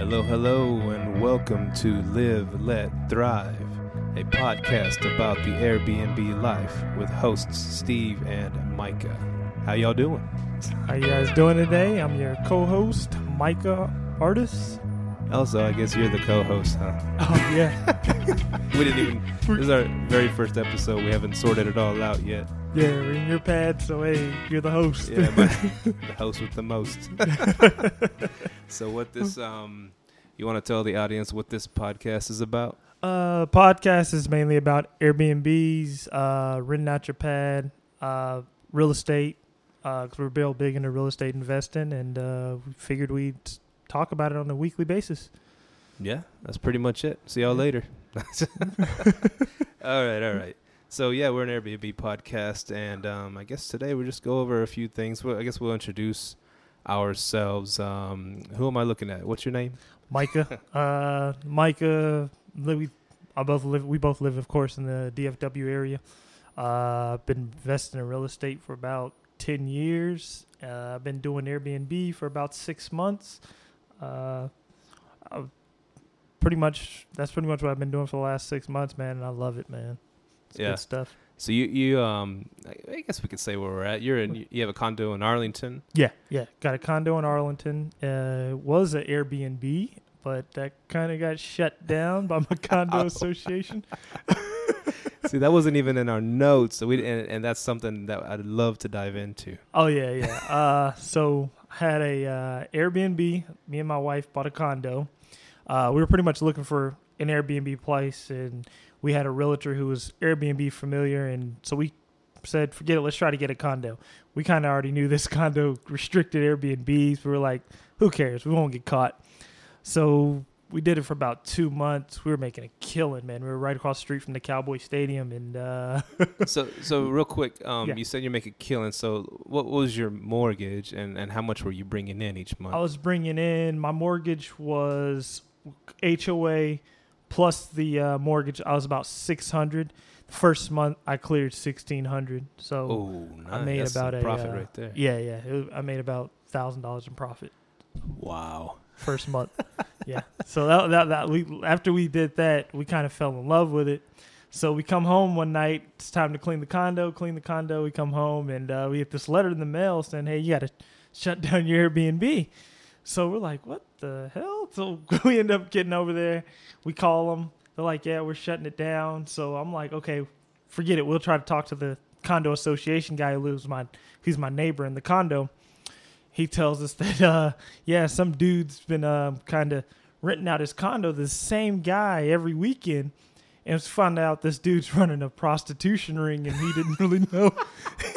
Hello, hello, and welcome to Live, Let, Thrive, a podcast about the Airbnb life with hosts Steve and Micah. How y'all doing? How you guys doing today? I'm your co-host, Micah Artis. Also, I guess you're the co-host, huh? Oh yeah, We didn't even. This is our very first episode. We haven't sorted it all out yet. yeah. We're in your pad, so hey, you're the host. Yeah, but the host with the most. so, what this um, you want to tell the audience what this podcast is about? uh, podcast is mainly about Airbnbs, uh, renting out your pad, uh, real estate. Because we're real big into real estate investing, and uh, we figured we'd talk about it on a weekly basis. Yeah, that's pretty much it. See y'all later. all right, all right. So yeah, we're an Airbnb podcast, and um, I guess today we'll just go over a few things. Well, I guess we'll introduce ourselves. Um, who am I looking at? What's your name? Micah, uh, Micah, we, I both live. We both live, of course, in the DFW area. Uh, I've been investing in real estate for about ten years. Uh, I've been doing Airbnb for about six months. Uh, I, pretty much, that's pretty much what I've been doing for the last six months, man. And I love it, man. It's Yeah. good stuff. So you you um, I I guess we could say where we're at. You're in. You have a condo in Arlington. Yeah, yeah. Got a condo in Arlington. Uh, was an Airbnb, but that kind of got shut down by my condo Oh. association. See, that wasn't even in our notes. So we and, and that's something that I'd love to dive into. Oh yeah, yeah. uh, so had a uh, Airbnb. Me and my wife bought a condo. Uh, we were pretty much looking for an Airbnb place, and we had a realtor who was Airbnb familiar, and so we said, "Forget it. Let's try to get a condo." We kind of already knew this condo restricted Airbnbs. We were like, "Who cares? We won't get caught." So we did it for about two months. We were making a killing, man. We were right across the street from the Cowboy Stadium, and uh, so so real quick, um, Yeah. you said you're making a killing. So what was your mortgage and and how much were you bringing in each month? I was bringing in my mortgage was HOA plus the uh, mortgage. I was about six hundred. First month I cleared sixteen hundred. So oh, nice. I made That's about a profit uh, right there. Yeah, yeah. Was, I made about thousand dollars in profit Wow. First month. yeah. So that, that that we after we did that, we kind of fell in love with it. So we come home one night. It's time to clean the condo. Clean the condo. We come home and uh, we get this letter in the mail saying, "Hey, you got to shut down your Airbnb." So we're like, "What the hell?" So we end up getting over there. We call them. They're like, "Yeah, we're shutting it down." So I'm like, "Okay, forget it. We'll try to talk to the condo association guy who lives my who's my neighbor in the condo." He tells us that, uh, yeah, some dude's been um, kind of renting out his condo. The same guy every weekend, and it's found out this dude's running a prostitution ring, and he didn't really know.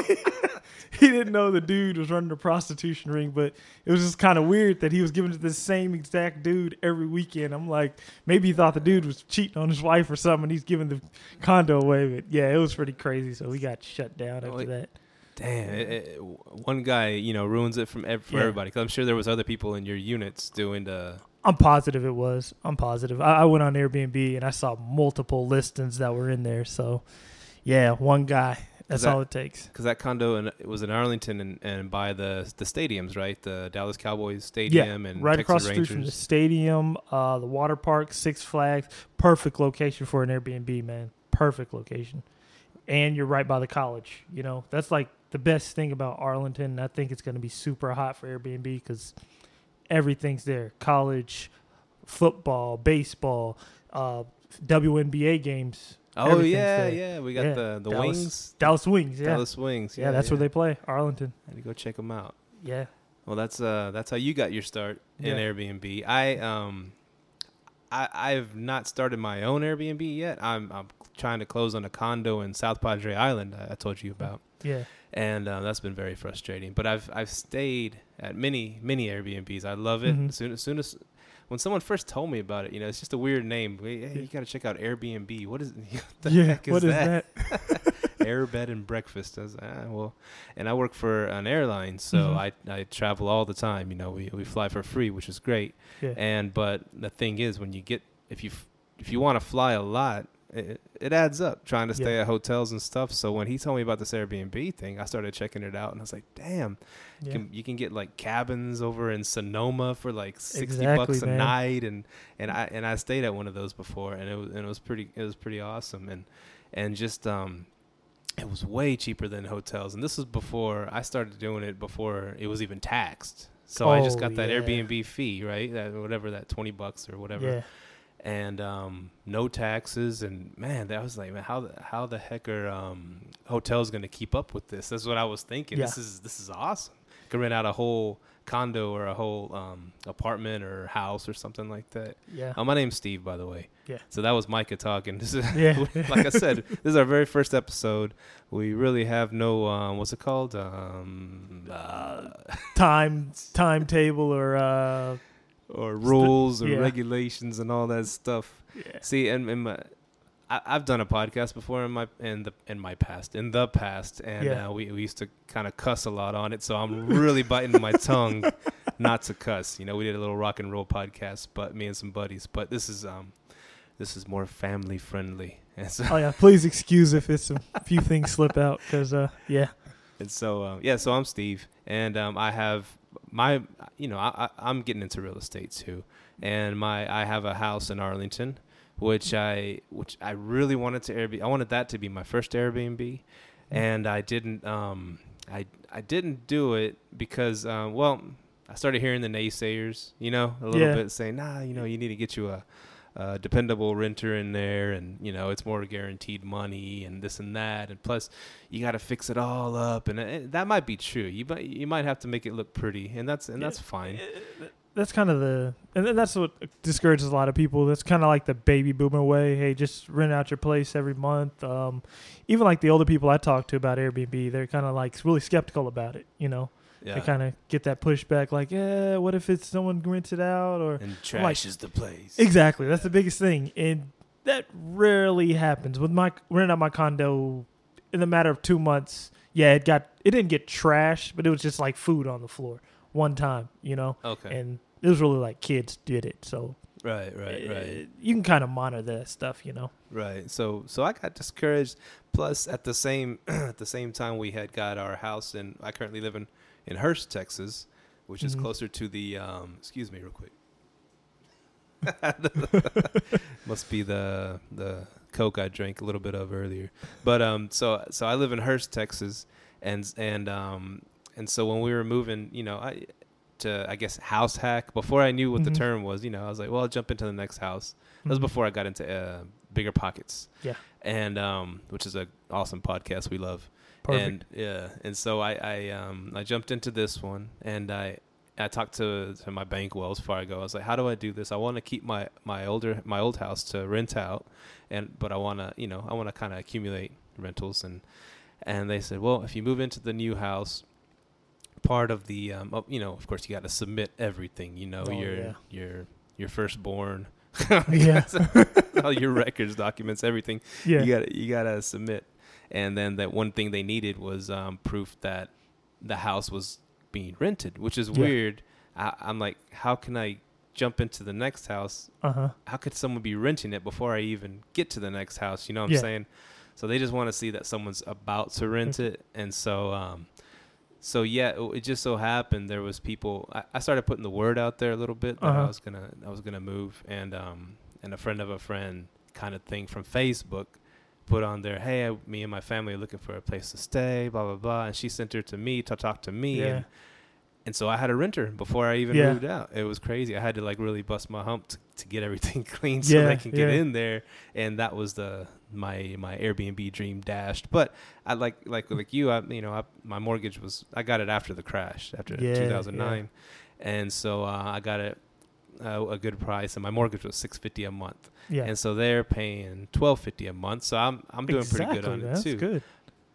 he didn't know the dude was running a prostitution ring, but it was just kind of weird that he was giving it to the same exact dude every weekend. I'm like, maybe he thought the dude was cheating on his wife or something. He's giving the condo away, but yeah, it was pretty crazy. So we got shut down after Wait. that. Damn. It, it, one guy, you know, ruins it from ev- for Yeah. everybody. Because I'm sure there was other people in your units doing the. I'm positive it was. I'm positive. I, I went on Airbnb and I saw multiple listings that were in there. So, yeah, one guy. That's that- all it takes. Because that condo in, it was in Arlington and, and by the the stadiums, right? The Dallas Cowboys stadium and right Texas across the street from the stadium, uh, the water park, Six Flags. Perfect location for an Airbnb, man. Perfect location. And you're right by the college. You know, that's like the best thing about Arlington. I think it's going to be super hot for Airbnb because everything's there college, football, baseball, uh, WNBA games. oh yeah, there. yeah. We got Yeah. the the Dallas- wings. Dallas Wings, yeah. Dallas Wings. yeah, that's where they play. Arlington. Had to go check them out. Yeah. Well, that's uh that's how you got your start in Yeah. Airbnb. I um I I've not started my own Airbnb yet. I'm I'm trying to close on a condo in South Padre Island. I, I told you about, Yeah. And uh, that's been very frustrating. But I've I've stayed at many many Airbnbs. I love it. Mhm. As soon as soon as when someone first told me about it, you know, it's just a weird name. Hey, hey, you got to check out Airbnb. What is what the yeah. heck is what is that? that? air bed and breakfast. I was, ah, well, and I work for an airline, so Mhm. I I travel all the time. You know, we we fly for free, which is great. Yeah. And but the thing is, when you get if you f- if you want to fly a lot, it, it adds up trying to stay Yeah. at hotels and stuff. So when he told me about this Airbnb thing, I started checking it out, and I was like, damn, you, can, you can get like cabins over in Sonoma for like sixty Exactly, bucks a man. night, and and I and I stayed at one of those before, and it was and it was pretty it was pretty awesome, and and just um. It was way cheaper than hotels, and this was before I started doing it. Before it was even taxed, so I just Oh, got that yeah. Airbnb fee, right? That whatever that twenty bucks or whatever Yeah. And um, no taxes. And man, that was like, man, how the, how the heck are um, hotels going to keep up with this? That's what I was thinking. This is this is awesome. Could rent out a whole condo or a whole um, apartment or house or something like that. Yeah. Uh, my name's Steve, by the way. Yeah. So that was Micah talking. This is Yeah. like I said, this is our very first episode. We really have no um, what's it called? Um, uh, Time timetable or uh or rules or yeah. regulations and all that stuff. yeah. See, and, and my, I, I've done a podcast before in my in the in my past in the past, and Yeah. uh, we we used to kind of cuss a lot on it. So I'm really biting my tongue not to cuss. You know, we did a little rock and roll podcast, but me and some buddies. But this is um this is more family friendly, and so Oh yeah, please excuse if it's a few things slip out cuz uh yeah. and so um, yeah. So I'm Steve, and um, I have my you know I, I'm getting into real estate too, and my I have a house in Arlington. which I which I really wanted to Airbnb. I wanted that to be my first Airbnb, and I didn't. Um, I I didn't do it because um, well, I started hearing the naysayers, you know, a little Yeah. bit saying, nah, you know, you need to get you a, a dependable renter in there, and you know, it's more guaranteed money and this and that, and plus, you got to fix it all up, and it, that might be true. You might you might have to make it look pretty, and that's and Yeah. that's fine. Eh, eh, that's kind of the, and that's what discourages a lot of people. That's kind of like the baby boomer way. Hey, just rent out your place every month. Um, even like the older people I talk to about Airbnb, they're kind of like really skeptical about it. You know, Yeah. they kind of get that pushback, like, yeah, what if it's someone rented out or and like- trash is the place. Exactly. That's the biggest thing. And that rarely happens. With my renting out my condo in the matter of two months, yeah, it got it didn't get trashed, but it was just like food on the floor one time, you know? Okay. And it was really like kids did it. So right. Right. Right. you can kind of monitor that stuff, you know. Right. So so I got discouraged. Plus, at the same at the same time, we had got our house and I currently live in in Hurst, Texas, which is Mhm. closer to the. Um, excuse me, real quick. Must be the the coke I drank a little bit of earlier. But um, so so I live in Hurst, Texas, and and um and so when we were moving, you know, I to I guess house hack before I knew what Mhm. the term was. You know, I was like, well, I'll jump into the next house. That was Mhm. before I got into uh, BiggerPockets. Yeah. And um, which is a awesome podcast we love. Perfect. And yeah, and so I I um I jumped into this one and I I talked to to my bank Wells Fargo. I was like, how do I do this? I want to keep my my older my old house to rent out, and but I want to you know I want to kind of accumulate rentals and and they said, well, if you move into the new house. Part of the, um, oh, you know, of course, you got to submit everything. You know, Oh, your yeah. your your firstborn, yeah. all your records, documents, everything yeah. you got you got to submit. And then that one thing they needed was um, proof that the house was being rented, which is Yeah. weird. I, I'm like, how can I jump into the next house? Uh-huh. How could someone be renting it before I even get to the next house? You know what I'm saying? So they just want to see that someone's about to rent it, and so um, so yeah, it, it just so happened there was people. I, I started putting the word out there a little bit that I Uh-huh. was gonna I was gonna move, and um, and a friend of a friend kind of thing from Facebook put on there, hey, I, me and my family are looking for a place to stay, blah blah blah, and she sent her to me to talk to me, Yeah. and and so I had a renter before I even Yeah. moved out. It was crazy. I had to like really bust my hump to, to get everything clean so Yeah, they can get in there, and that was the my my Airbnb dream dashed. But I like like like you, I you know I, my mortgage was I got it after the crash after Yeah, 2009, and so uh, I got it uh, a good price, and my mortgage was 650 a month, Yeah. and so they're paying 1250 a month. So I'm I'm doing pretty good on Exactly, it That's too. good.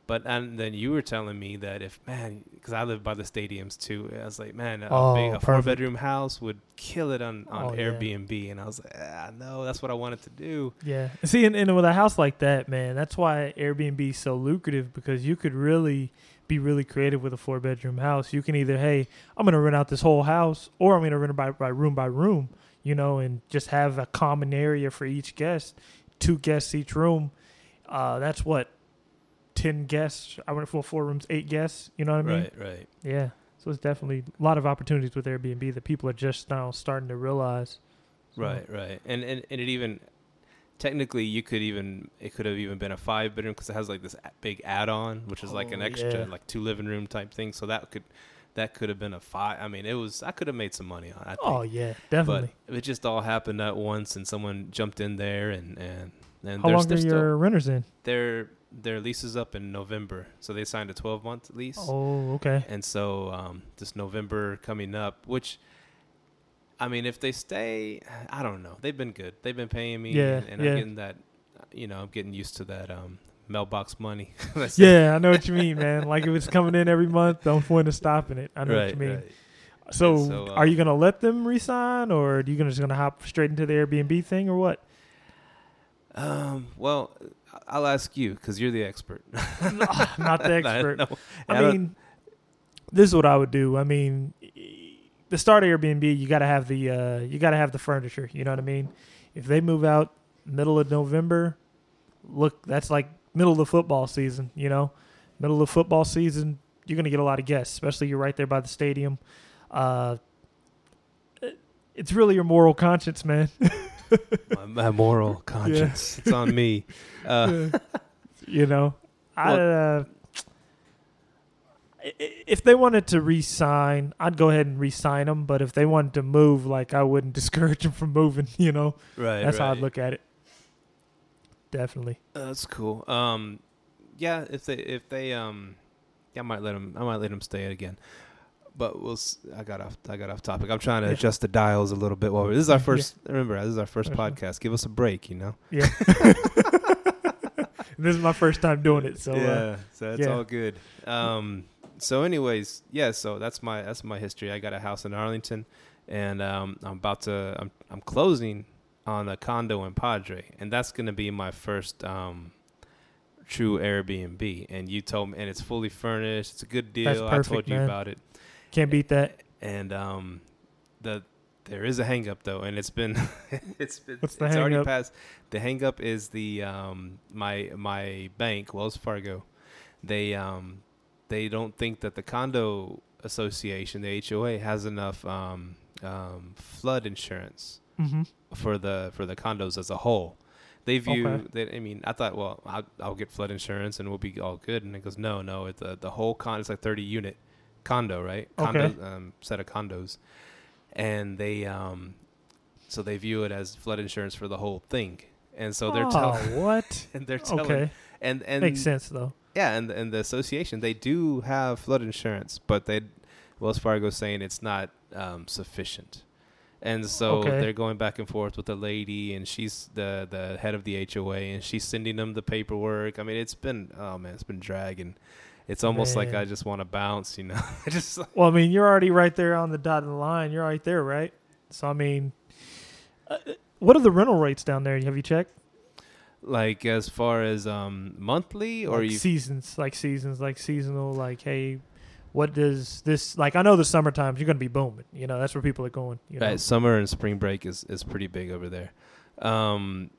But and then you were telling me that if man, because I live by the stadiums too, I was like, man, a, Oh, big, a four bedroom house would kill it on on Oh, yeah. Airbnb, and I was like, ah, no, that's what I wanted to do. Yeah. See, and, and with a house like that, man, that's why Airbnb is so lucrative because you could really be really creative with a four bedroom house. You can either, hey, I'm going to rent out this whole house, or I'm going to rent it by, by room by room, you know, and just have a common area for each guest. two guests each room. Uh, that's what ten guests. I went for four rooms, eight guests. You know what I mean? Right, right. Yeah. So it's definitely a lot of opportunities with Airbnb that people are just now starting to realize. So- Right, right, and and and it even technically you could even it could have even been a five bedroom because it has like this big add on, which is like an Oh, extra yeah. like two living room type thing. So that could that could have been a five. I mean, it was I could have made some money on. it, Oh yeah, definitely. but it just all happened at once, and someone jumped in there, and and and How long are still your renters in? their their lease is up in November, so they signed a twelve month lease. Oh, okay. And so um, this November coming up, which I mean, if they stay, I don't know. They've been good. They've been paying me, Yeah, and, and yeah. I'm getting that. You know, I'm getting used to that um, mailbox money. Yeah, I know what you mean, man. Like if it's coming in every month, don't point of stopping it. I know right, what you mean. right. So, so, are you um, gonna let them resign, or are you gonna just gonna hop straight into the Airbnb thing, or what? Um, well, I'll ask you because you're the expert. Not the expert. know. I, I mean, this is what I would do. I mean, the start of Airbnb, you got to have the uh, you got to have the furniture. You know what I mean? If they move out middle of November, look, that's like middle of the football season. You know, middle of the football season, you're gonna get a lot of guests, especially you're right there by the stadium. Uh, it's really your moral conscience, man. my, my moral conscience. It's on me. Uh, you know, I, uh, i- if they wanted to re-sign, I'd go ahead and re-sign them. But if they wanted to move, like I wouldn't discourage them from moving. You know, right. that's how I'd look at it. Definitely. Uh, That's cool. Um, yeah, if they if they um, yeah, I might let them. I might let them stay again. But we'll. s- I got off. I got off topic. I'm trying to Yeah. adjust the dials a little bit. While we're, this is our Yeah. first. Remember, this is our first podcast. Give us a break. You know. Yeah. this is my first time doing it, so uh, so it's yeah. all good. Um, so, anyways, yeah. So that's my that's my history. I got a house in Arlington, and um, I'm about to. I'm I'm closing on a condo in Padre, and that's gonna be my first um, true Airbnb. And you told me, and it's fully furnished. It's a good deal. That's I told you man. about it, can't beat that. and um, the there is a hang up though, and it's been it's been What's the it's already hang-up? passed. The hang up is the um my my bank Wells Fargo, they um they don't think that the condo association the HOA has enough um um flood insurance hmm for the for the condos as a whole. They view Okay. that. I mean, I thought, well, I'll, I'll get flood insurance and we'll be all good. And it goes, no, no, it's the the whole con. It's like thirty unit condo, right? Condo, Okay. um, set of condos, and they um, so they view it as flood insurance for the whole thing. And so they're oh, telling, what? and they're telling, Okay, and and makes sense though. Yeah, and and the association they do have flood insurance, but they Wells Fargo's saying it's not um, sufficient, and so Okay. they're going back and forth with the lady, and she's the the head of the HOA, and she's sending them the paperwork. I mean, it's been oh man, it's been dragging. It's almost like I just want to bounce, you know. I just Well, I mean, you're already right there on the dotted line. You're right there, right? So, I mean, uh, what are the rental rates down there? Have you checked? Like as far as um monthly or like seasons, like seasons, like seasonal. Like, hey, what does this? Like, I know the summer times you're going to be booming. You know, that's where people are going. You know, Right, summer and spring break is, is pretty big over there. Um,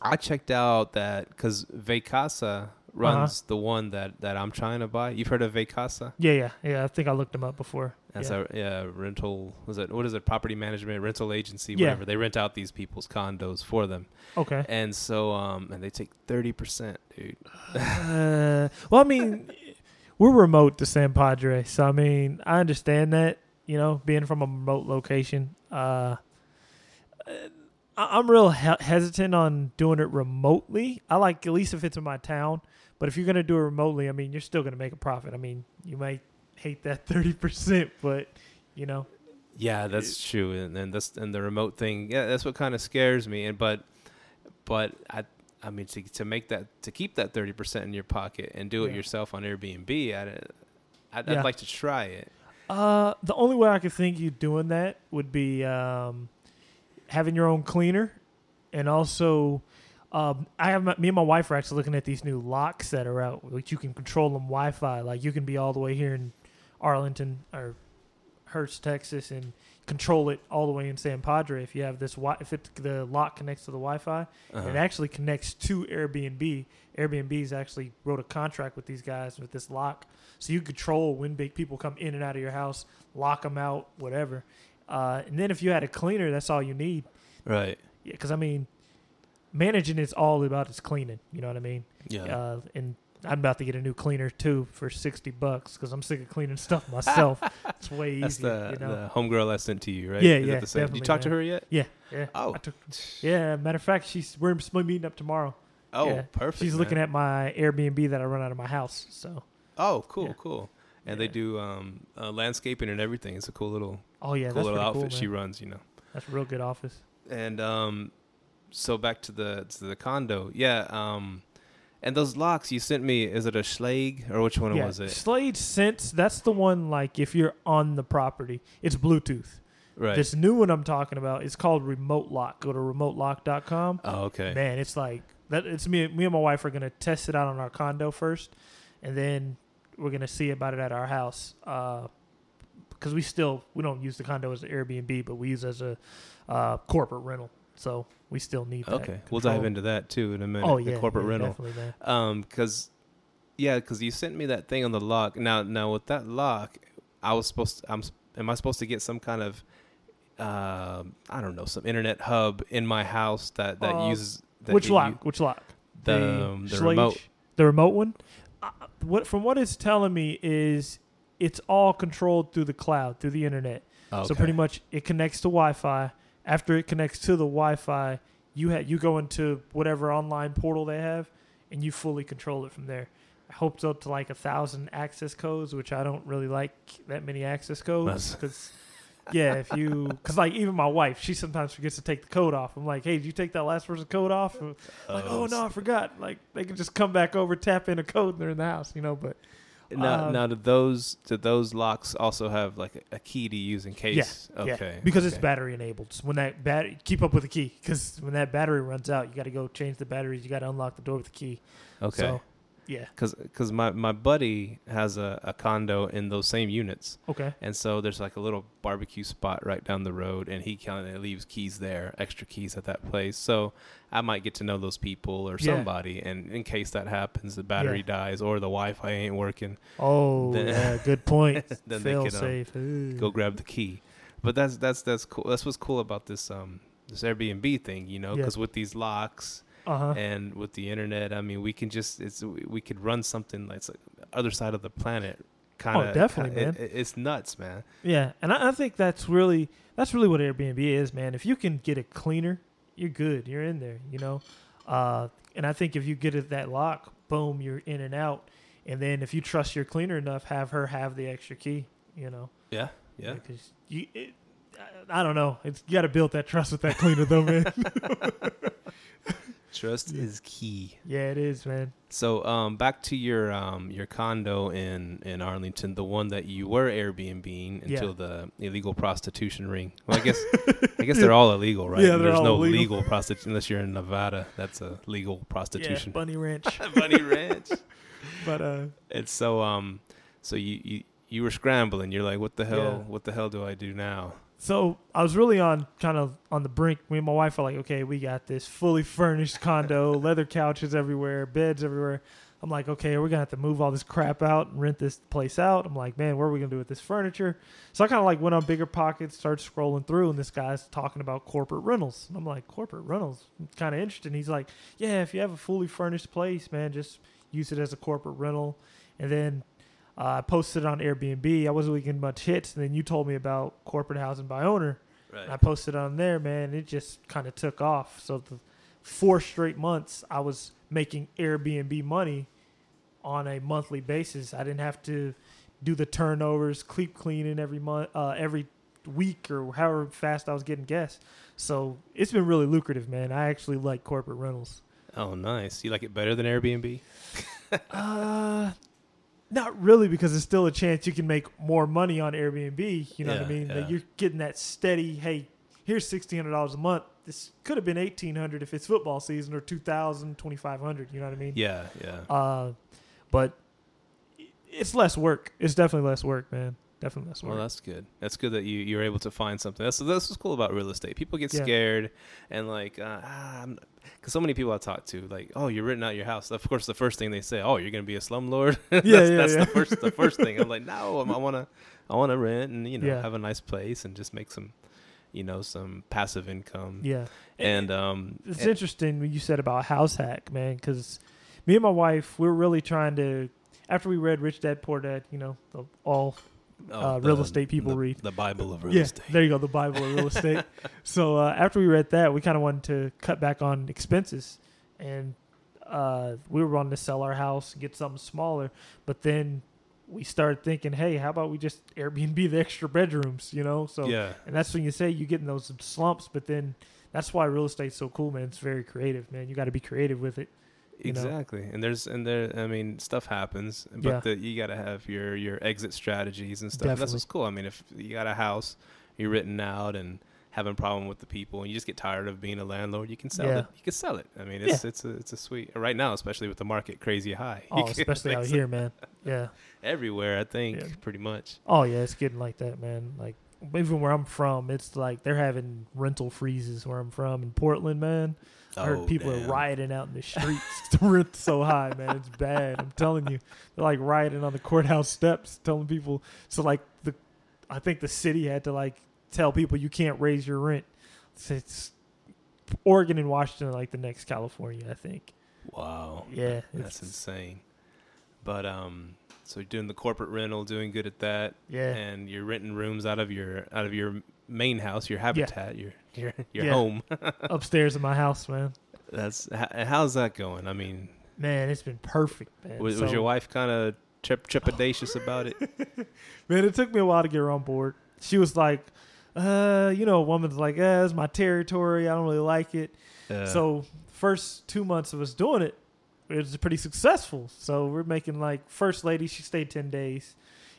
I checked out that because Vacasa runs the one that, that I'm trying to buy. You've heard of Vacasa? yeah, yeah, yeah. I think I looked them up before. That's yeah. a yeah, rental. Was it what is it? Property management rental agency, Yeah. whatever. They rent out these people's condos for them, okay. and so um, and they take thirty percent, dude. uh, well, I mean, we're remote to San Padre, so I mean, I understand that. You know, being from a remote location, uh, I'm real he- hesitant on doing it remotely. I like at least if it's in my town, but if you're gonna do it remotely, I mean, you're still gonna make a profit. I mean, you might hate that thirty percent, but you know, Yeah, that's true, and and that's and the remote thing. Yeah, that's what kind of scares me. And but, but I, I mean, to to make that to keep that thirty percent in your pocket and do it Yeah. yourself on Airbnb, I'd, I'd, Yeah. I'd like to try it. Uh, the only way I could think you doing that would be um, having your own cleaner, and also, um, I have my, me and my wife are actually looking at these new locks that are out, which you can control them Wi-Fi. Like you can be all the way here in Arlington or Hurst, Texas, and control it all the way in San Padre. If you have this, wi- if it, the lock connects to the Wi-Fi, Uh-huh. it actually connects to Airbnb. Airbnb's actually wrote a contract with these guys with this lock, so you control when big people come in and out of your house, lock them out, whatever. Uh, and then if you had a cleaner, that's all you need. right. Yeah, because I mean, managing is all about is cleaning. You know what I mean? Yeah. Uh, and I'm about to get a new cleaner too for sixty bucks because I'm sick of cleaning stuff myself. it's way That's easier. the, you know? the homegirl I sent to you, right? Yeah, Is yeah, the same? Definitely, you talk to her yet? yeah, yeah. Oh. I took, yeah. Matter of fact, she's we're meeting up tomorrow. Oh, Yeah. perfect. She's looking at my Airbnb that I run out of my house. So, Oh, cool, Yeah. cool. And Yeah. they do um, uh, landscaping and everything. It's a cool little, oh yeah, cool that's little outfit cool, she runs. You know. That's a real good office. And um, so back to the to the condo. Yeah. Um, and those locks you sent me. Is it a Schlage or which one yeah, was it? Schlage Sense. That's the one. Like if you're on the property, it's Bluetooth. Right. This new one I'm talking about, it's called RemoteLock. Go to remotelock.com. oh, okay. Man, it's like that. It's me. Me and my wife are gonna test it out on our condo first, and then we're gonna see about it at our house. Uh, because we still we don't use the condo as an Airbnb, but we use it as a uh, corporate rental. So we still need that. Okay. We'll dive into that too in a minute. Oh the yeah, corporate yeah, rental. Um, cause yeah, cause you sent me that thing on the lock. Now, now with that lock, I was supposed to. I'm. Am I supposed to get some kind of, uh, I don't know, some internet hub in my house that that Uh, uses that Which you- lock? Which lock? The um, the remote. The remote one. Uh, what from what it's telling me is it's all controlled through the cloud, through the internet. So pretty much it connects to Wi-Fi. After it connects to the Wi-Fi, you ha- you go into whatever online portal they have, and you fully control it from there. I hope up to like a thousand access codes, which I don't really like that many access codes because. Yeah, if you, because like even my wife, she sometimes forgets to take the code off. I'm like, hey, did you take that last person's code off? And like, oh, oh no, I forgot. Like they can just come back over, tap in a code, and they're in the house, you know. But Now, um, now, do those do those locks also have like a, a key to use in case? Yeah, okay. because it's battery enabled. So when that battery, keep up with the key, because when that battery runs out, you got to go change the batteries. You got to unlock the door with the key. Okay. So, yeah. Because my, my buddy has a, a condo in those same units. Okay. And so there's like a little barbecue spot right down the road, and he kind of leaves keys there, extra keys at that place. So I might get to know those people or Yeah. somebody, and in case that happens, the battery Yeah. dies or the Wi-Fi ain't working, Oh, Then- yeah. Good point. then they Fail could um, safe. Ooh. go grab the key. But that's that's that's cool. That's what's cool about this um this Airbnb thing, you know, Yeah. because with these locks Uh huh. and with the internet, I mean, we can just it's we could run something like it's like the other side of the planet. Kind of, Oh, definitely, man. it's nuts, man. Yeah, and I, I think that's really that's really what Airbnb is, man. If you can get it cleaner, you're good. You're in there, you know. Uh, and I think if you get it that lock, boom, you're in and out. And then if you trust your cleaner enough, have her have the extra key, you know. Yeah, yeah. Because you, it, I, I don't know. It's you got to build that trust with that cleaner, though, man. Trust Yeah. is key. yeah, it is, man. So, um, back to your um your condo in in Arlington, the one that you were Airbnb Yeah. until the illegal prostitution ring. Well, I guess I guess they're all illegal, right? Yeah, There's all no illegal. legal prostitution unless you're in Nevada. That's a legal prostitution. Yeah. Bunny Ranch. Bunny Ranch. but uh, And so um so you you you were scrambling. You're like, what the hell? Yeah. What the hell do I do now? So I was really on kind of on the brink. Me and my wife are like, okay, we got this fully furnished condo, leather couches everywhere, beds everywhere. I'm like, okay, we're gonna have to move all this crap out and rent this place out. I'm like, man, what are we gonna do with this furniture? So I kind of like went on BiggerPockets, started scrolling through, and this guy's talking about corporate rentals. And I'm like, corporate rentals, kind of interesting. He's like, yeah, if you have a fully furnished place, man, just use it as a corporate rental. And then uh, I posted it on Airbnb. I wasn't really getting much hits. And then you told me about corporate housing by owner. And I posted on there, man. It just kind of took off. So the four straight months, I was making Airbnb money on a monthly basis. I didn't have to do the turnovers, keep cleaning every month, uh, every week, or however fast I was getting guests. So it's been really lucrative, man. I actually like corporate rentals. Oh, nice. You like it better than Airbnb? Uh, not really, because there's still a chance you can make more money on Airbnb. You know what I mean? yeah. Like you're getting that steady. Hey, here's sixteen hundred dollars a month. This could have been eighteen hundred if it's football season, or 2000 2500 You know what I mean? Yeah, yeah. Uh, but it's less work. It's definitely less work, man. Definitely less work. Well, that's good. That's good that you you're able to find something. That's that's what's cool about real estate. People get Yeah. scared and like, uh, ah, because so many people I talk to, like, oh, you're renting out your house. Of course, the first thing they say, oh, you're gonna be a slumlord. that's, Yeah, yeah, that's yeah. the first the first thing. I'm like, no, I'm, I wanna I wanna rent and you know Yeah. have a nice place and just make some, you know, some passive income. yeah. And um, It's and- interesting what you said about house hack, man, because me and my wife, we were really trying to, after we read Rich Dad Poor Dad, you know, the, all, oh, uh, real estate people the, read. the Bible of real yeah, estate. there you go, the Bible of real estate. so uh, after we read that, we kind of wanted to cut back on expenses, and uh, we were wanting to sell our house and get something smaller, but then we started thinking, hey, how about we just Airbnb the extra bedrooms, you know? So yeah, and that's when you say you get in those slumps, but then that's why real estate's so cool, man. It's very creative, man. You got to be creative with it. You know? Exactly, and there's and there. I mean, stuff happens, but Yeah. the, you got to have your your exit strategies and stuff. That's what's cool. I mean, if you got a house, you're written out and having a problem with the people, and you just get tired of being a landlord, you can sell Yeah. it. You can sell it. I mean, it's it's a it's a sweet right now, especially with the market crazy high. Oh, especially out here, man. Yeah. everywhere. I think Yeah. pretty much. Oh yeah, it's getting like that, man. Like even where I'm from, it's like they're having rental freezes where I'm from in Portland, man. I heard Oh, people damn. are rioting out in the streets. the rent's so high, man. It's bad. I'm telling you, they're like rioting on the courthouse steps, telling people. So like the, I think the city had to like tell people you can't raise your rent. It's, it's Oregon and Washington are like the next California, I think. Wow. Yeah, That's insane. But um, so you're doing the corporate rental, doing good at that. Yeah, and you're renting rooms out of your out of your main house, your habitat, your your your Yeah. home. upstairs in my house, man. That's how's that going? I mean, Man, it's been perfect, man. was, was your wife kind of trep- trepidatious about it? Man, it took me a while to get her on board. She was like, uh, you know, a woman's like, uh, it's my territory. I don't really like it. Uh, So first two months of us doing it, it was pretty successful. So we're making like first lady, she stayed ten days,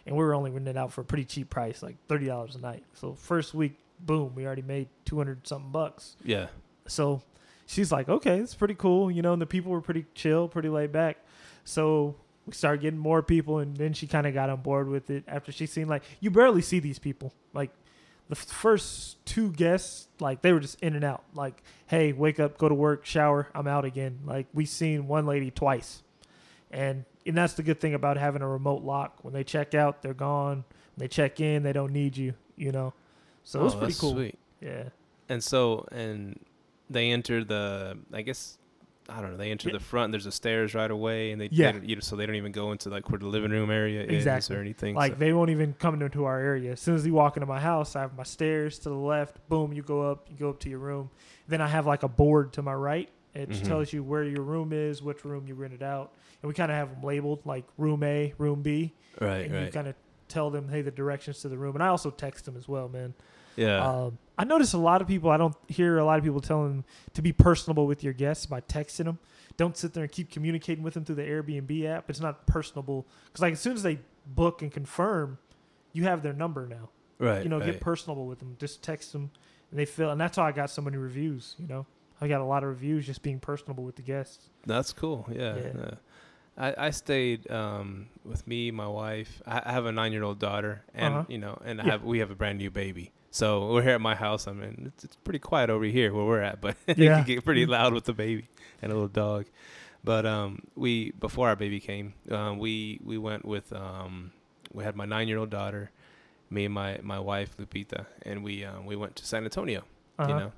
and we were only renting it out for a pretty cheap price, like thirty dollars a night. So first week, boom, we already made two hundred something bucks. yeah, So she's like, okay, it's pretty cool, you know. And the people were pretty chill, pretty laid back. So we started getting more people, and then she kind of got on board with it after she seen like you barely see these people. Like the first two guests, like they were just in and out. Like, hey, wake up, go to work, shower, I'm out again. Like we seen one lady twice, and and that's the good thing about having a remote lock. When they check out, they're gone. When they check in, they don't need you. You know. So it oh, was Oh, pretty cool. Sweet. Yeah. And so and they enter the I guess I don't know. They enter Yeah. the front. There's a stairs right away, and they, Yeah. they you know, so they don't even go into like where the living room area Exactly. is or anything. Like so, they won't even come into our area. As soon as you walk into my house, I have my stairs to the left. Boom, you go up. You go up to your room. Then I have like a board to my right. It Mhm. tells you where your room is, which room you rented out, and we kind of have them labeled like room A, room B, right, and you right, kind of tell them, hey, the directions to the room. And I also text them as well, man. yeah, Um, I notice a lot of people. I don't hear a lot of people telling them to be personable with your guests by texting them. Don't sit there and keep communicating with them through the Airbnb app. It's not personable because, like, as soon as they book and confirm, you have their number now. right. You know, right. get personable with them. Just text them, and they feel. And that's how I got so many reviews. You know, I got a lot of reviews just being personable with the guests. That's cool. Yeah. Yeah. yeah. I, I stayed um, with me, my wife. I, I have a nine year old daughter, and Uh-huh. you know, and I Yeah. have we have a brand new baby. So we're here at my house. I mean, it's, it's pretty quiet over here where we're at, but it Yeah. can get pretty loud with the baby and a little dog. But um, we before our baby came, um, we we went with um, we had my nine year old daughter, me and my my wife Lupita, and we um, we went to San Antonio Uh-huh. you know.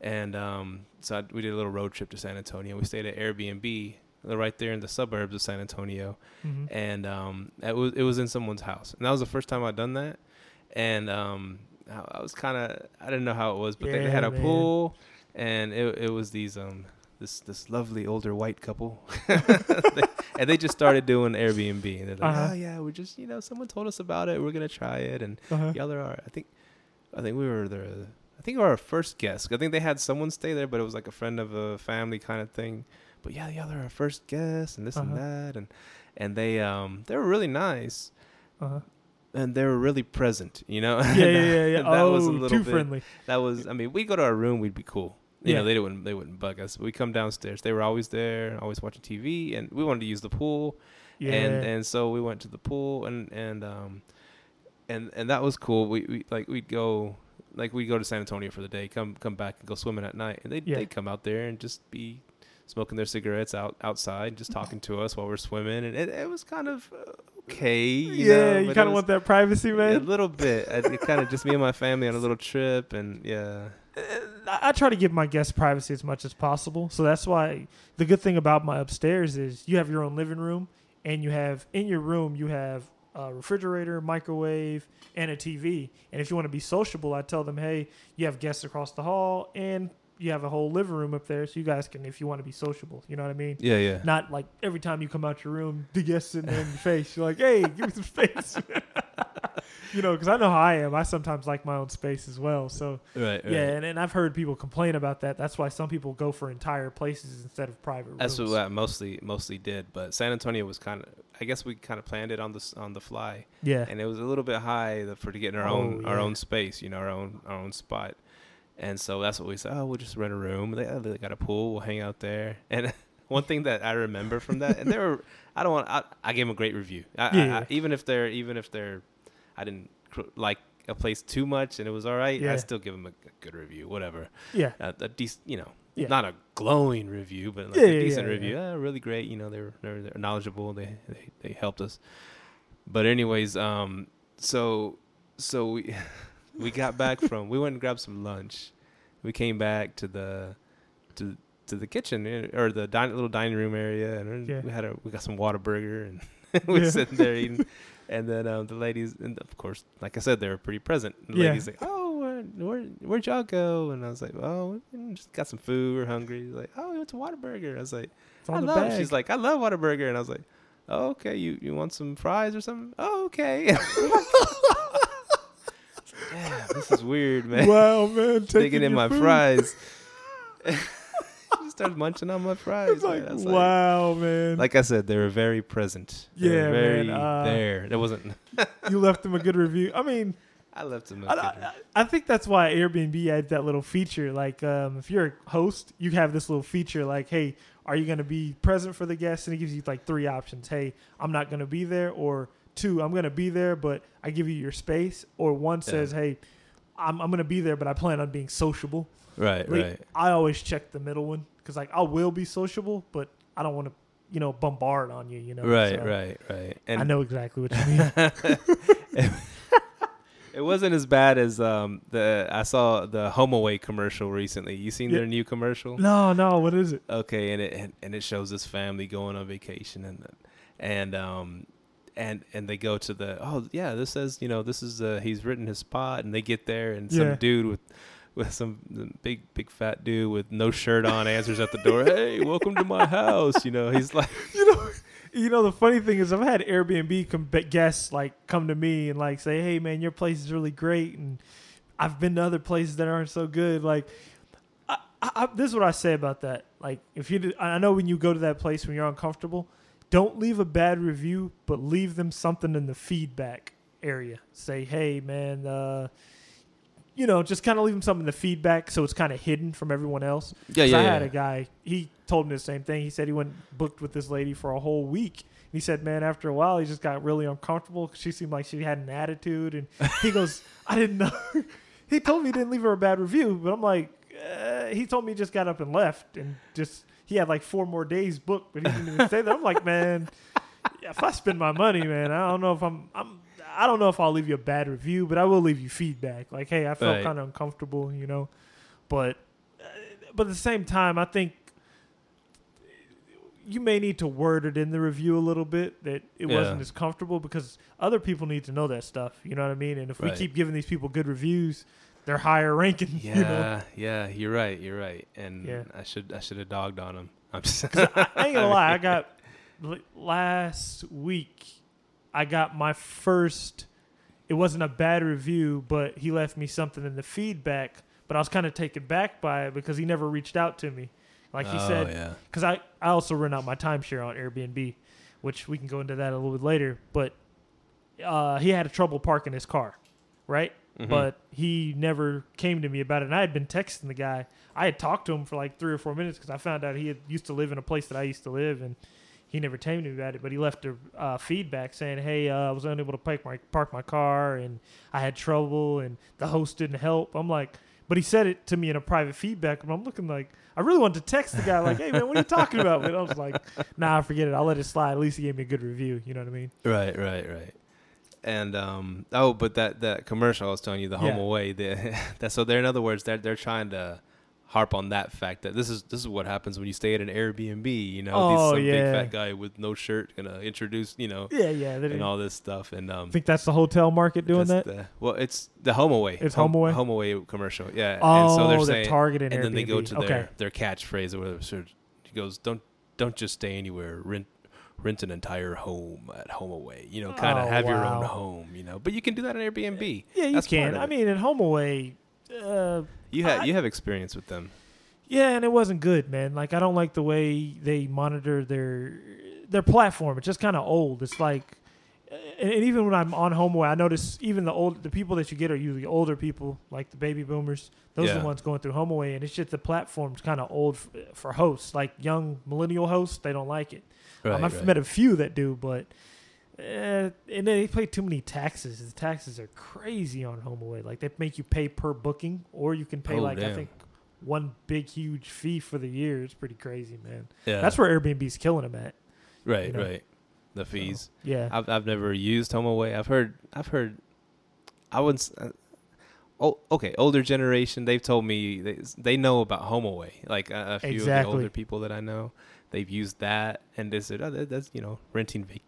And um, so I, we did a little road trip to San Antonio. We stayed at Airbnb uh, right there in the suburbs of San Antonio, Mhm. and um, it was it was in someone's house, and that was the first time I'd done that. And um, I, I was kind of I didn't know how it was, but they, they had a man. pool, and it it was these um this this lovely older white couple, and they just started doing Airbnb, and they're like, Uh-huh. oh yeah, we're just you know someone told us about it, we're gonna try it, and Uh-huh. yeah, there are. I think, I think we were the. I think we were our first guest. I think they had someone stay there, but it was like a friend of a family kind of thing. But yeah, yeah, they're our first guest, and this and Uh-huh. that, and and they um they were really nice, Uh-huh. and they were really present. You know. Yeah, yeah, yeah, yeah. that oh, was a little too bit- friendly. That was. I mean, we go to our room, we'd be cool. You Yeah. know, they wouldn't they wouldn't bug us. We come downstairs. They were always there, always watching TV, and we wanted to use the pool Yeah. and and so we went to the pool and and um and and that was cool. We, we like we'd go like we'd go to San Antonio for the day, come come back and go swimming at night, and they Yeah. they'd come out there and just be smoking their cigarettes out outside, just talking to us while we're swimming, and it, it was kind of uh, okay. You yeah, know, you kind of want that privacy, man. a little bit. I- It kind of just me and my family on a little trip, and yeah, I, I try to give my guests privacy as much as possible. So that's why the good thing about my upstairs is you have your own living room, and you have in your room you have a refrigerator, microwave, and a TV. And if you want to be sociable, I tell them, hey, you have guests across the hall, and you have a whole living room up there, so you guys can, if you want to be sociable. You know what I mean? yeah, yeah. Not like every time you come out your room, the guests in your face. You're like, hey, give me some space. you know, because I know how I am. I sometimes like my own space as well. So Right, right. yeah, and, and I've heard people complain about that. That's why some people go for entire places instead of private rooms. That's what I mostly mostly did, but San Antonio was kind of. I guess we kind of planned it on the on the fly, yeah, and it was a little bit high for to get in our Oh, own our own space, you know, our own our own spot. And so that's what we said. Oh, we'll just rent a room. They, oh, they got a pool. We'll hang out there. And one thing that I remember from that, and they were, I don't want. I, I gave them a great review. I, I- Yeah. I, even if they're even if they're, I didn't cr- like a place too much, and it was all right. Yeah. I still give them a, a good review. Whatever. yeah, A, a decent, you know, Yeah. not a glowing review, but like Yeah, a decent yeah, review. Uh, really great. You know, they were they're, they're knowledgeable. They, they they helped us. But anyways, um, so so we we got back from we went and grabbed some lunch. We came back to the to to the kitchen eh, or the din- little dining room area, and Yeah. we had a we got some water Whataburger, and we were Yeah. sitting there eating. And then um, the ladies, and of course, like I said, they were pretty present. The Yeah. ladies like, "Oh, where, where where'd y'all go?" And I was like, "Oh, we just got some food. We're hungry." Like, "Oh, we went to Whataburger." I was like, "I love." bag. She's like, "I love Whataburger," and I was like, oh, "Okay, you you want some fries or something?" Oh, okay. yeah, this is weird, man. wow, man, taking in my food. fries. She started munching on my fries. It's like, man. Wow, man. Like I said, they were very present. They Yeah, man, very uh, there. There wasn't. you left them a good review. I mean, I left them. a I, good I, I think that's why Airbnb had that little feature. Like, um, if you're a host, you have this little feature like, hey, are you going to be present for the guests? And it gives you like three options. Hey, I'm not going to be there. Or two, I'm going to be there, but I give you your space. Or one says, hey, I'm, I'm going to be there, but I plan on being sociable. Right, Like, right. I always check the middle one because, like, I will be sociable, but I don't want to, you know, bombard on you, you know? Right, So, right, right. And I know exactly what you mean. it wasn't as bad as um the I saw the HomeAway commercial recently. You seen Yeah. their new commercial? no, no, what is it? Okay, and it and, and it shows this family going on vacation and and um and and they go to the oh yeah this says you know this is uh he's written his spot and they get there and some Yeah. dude with with some big big fat dude with no shirt on answers at the door hey welcome to my house you know he's like you know, you know the funny thing is I've had Airbnb com- guests like come to me and like say, "Hey man, your place is really great," and I've been to other places that aren't so good. Like, I, I, I, this is what I say about that. Like, if you, do, I know when you go to that place when you're uncomfortable, don't leave a bad review, but leave them something in the feedback area. Say, "Hey man." uh you know, just kind of leave them something in the feedback so it's kind of hidden from everyone else. yeah yeah, I yeah. had a guy. He told me the same thing. He said he went booked with this lady for a whole week. He said, "Man, after a while, he just got really uncomfortable because she seemed like she had an attitude." And he goes, "I didn't know." he told me he didn't leave her a bad review, but I'm like, uh, he told me he just got up and left, and just he had like four more days booked, but he didn't even say that. I'm like, man, if I spend my money, man, I don't know if I'm, I'm, I don't know if I'll leave you a bad review, but I will leave you feedback. Like, hey, I felt Right. kind of uncomfortable, you know, but, uh, but at the same time, I think you may need to word it in the review a little bit that it Yeah. wasn't as comfortable because other people need to know that stuff. You know what I mean? And if we keep giving these people good reviews, they're higher ranking. Yeah, You know? yeah, you're right. You're right. And Yeah. I should I should have dogged on him. I'm just I ain't gonna lie. I got last week. I got my first. It wasn't a bad review, but he left me something in the feedback. But I was kind of taken back by it because he never reached out to me. Like he oh, said, yeah. because I, I also rent out my timeshare on Airbnb, which we can go into that a little bit later. But uh, he had a trouble parking his car, right? Mhm. But he never came to me about it. And I had been texting the guy. I had talked to him for like three or four minutes because I found out he had used to live in a place that I used to live, and he never told me about it, but he left a uh, feedback saying, "Hey, uh, I was unable to park my park my car, and I had trouble, and the host didn't help." I'm like, but he said it to me in a private feedback, and I'm looking like I really wanted to text the guy like, "Hey man, what are you talking about?" But I was like, "Nah, I forget it. I'll let it slide. At least he gave me a good review. You know what I mean?" Right, right, right. And um, oh, but that that commercial I was telling you, the home Yeah. away, the, that so they're in other words, they're they're trying to harp on that fact that this is this is what happens when you stay at an Airbnb. You know, Oh, some yeah. big fat guy with no shirt gonna introduce you know Yeah, yeah. And all this stuff and um. I think that's the hotel market doing that. the- well, it's the HomeAway. It's HomeAway? Home away commercial. Yeah. oh, and so they're they're saying, targeting and then they go Airbnb. to okay. their their catchphrase or whatever. So he goes, "Don't don't just stay anywhere. Rent rent an entire home at HomeAway. You know, kind of Oh, have your own home. You know, but you can do that on Airbnb. Yeah, you That's can. I mean, in HomeAway, uh, You have you have experience with them. yeah, and it wasn't good, man. Like I don't like the way they monitor their their platform. It's just kind of old. It's like, and and even when I'm on HomeAway, I notice even the old the people that you get are usually older people, like the baby boomers. Those are the ones going through HomeAway, and it's just the platform's kind of old f- for hosts, like young millennial hosts. They don't like it. Right. Um, I've right. met a few that do, but. Uh, and then they pay too many taxes. The taxes are crazy on HomeAway. Like they make you pay per booking, or you can pay Oh, like I think one big huge fee for the year. It's pretty crazy, man. yeah. That's where Airbnb's killing them at. right. you know. Right. The fees. Yeah, I've I've never used HomeAway. I've heard I've heard I wouldn't. Uh, oh, okay. Older generation. They've told me they they know about HomeAway. Like a, a few of the older people that I know, they've used that and they said, oh, that's you know renting vac-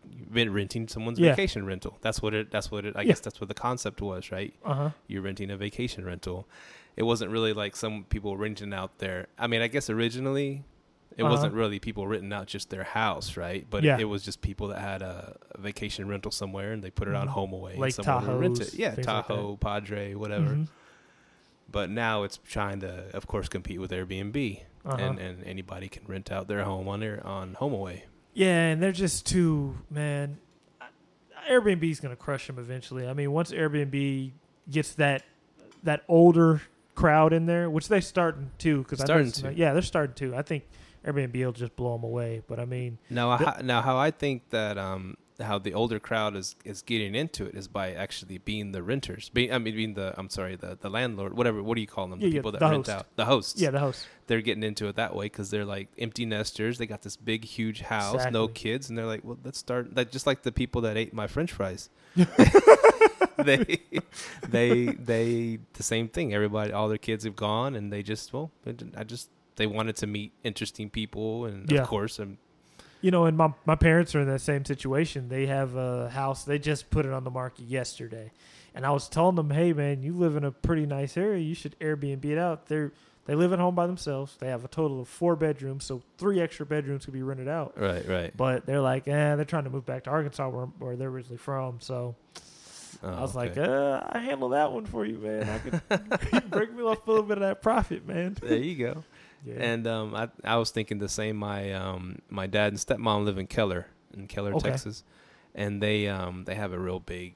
renting someone's Yeah. vacation rental. That's what it. That's what it. I Yeah. guess that's what the concept was, right? uh huh. You're renting a vacation rental. It wasn't really like some people renting out their. I mean, I guess originally. It Uh-huh. wasn't really people renting out just their house, right? But Yeah. it was just people that had a, a vacation rental somewhere and they put it on Mhm. HomeAway. Lake and someone rent it. Yeah, things like. Tahoe, Padre, whatever. Mhm. But now it's trying to, of course, compete with Airbnb, Uh-huh. and and anybody can rent out their home on their on HomeAway. Yeah, and they're just too man. Airbnb's gonna crush them eventually. I mean, once Airbnb gets that that older crowd in there, which they starting to, because Starting I to. yeah, they're starting to. I think Airbnb will just blow them away. But I mean, Now, how, now, how I think that um how the older crowd is is getting into it is by actually being the renters, being I mean being the I'm sorry the the landlord, whatever. What do you call them? Yeah, the yeah, people that the rent host. out the hosts. yeah, the host. they're getting into it that way because they're like empty nesters. They got this big, huge house, no kids, and they're like, "Well, let's start." Like just like the people that ate my French fries. they, they, they, the same thing. Everybody, all their kids have gone, and they just, well, I just, they wanted to meet interesting people, and Yeah. of course, um, You know, and my my parents are in that same situation. They have a house. They just put it on the market yesterday, and I was telling them, "Hey, man, you live in a pretty nice area. You should Airbnb it out." They're they live at home by themselves. They have a total of four bedrooms, so three extra bedrooms could be rented out. right, right. But they're like, eh, they're trying to move back to Arkansas where, where they're originally from. So Oh, I was like, uh, I handle that one for you, man. I can you break me off a little bit of that profit, man. there you go. Yeah. And um, I, I was thinking the same. My um, my dad and stepmom live in Keller, in Keller, Okay. Texas, and they um, they have a real big,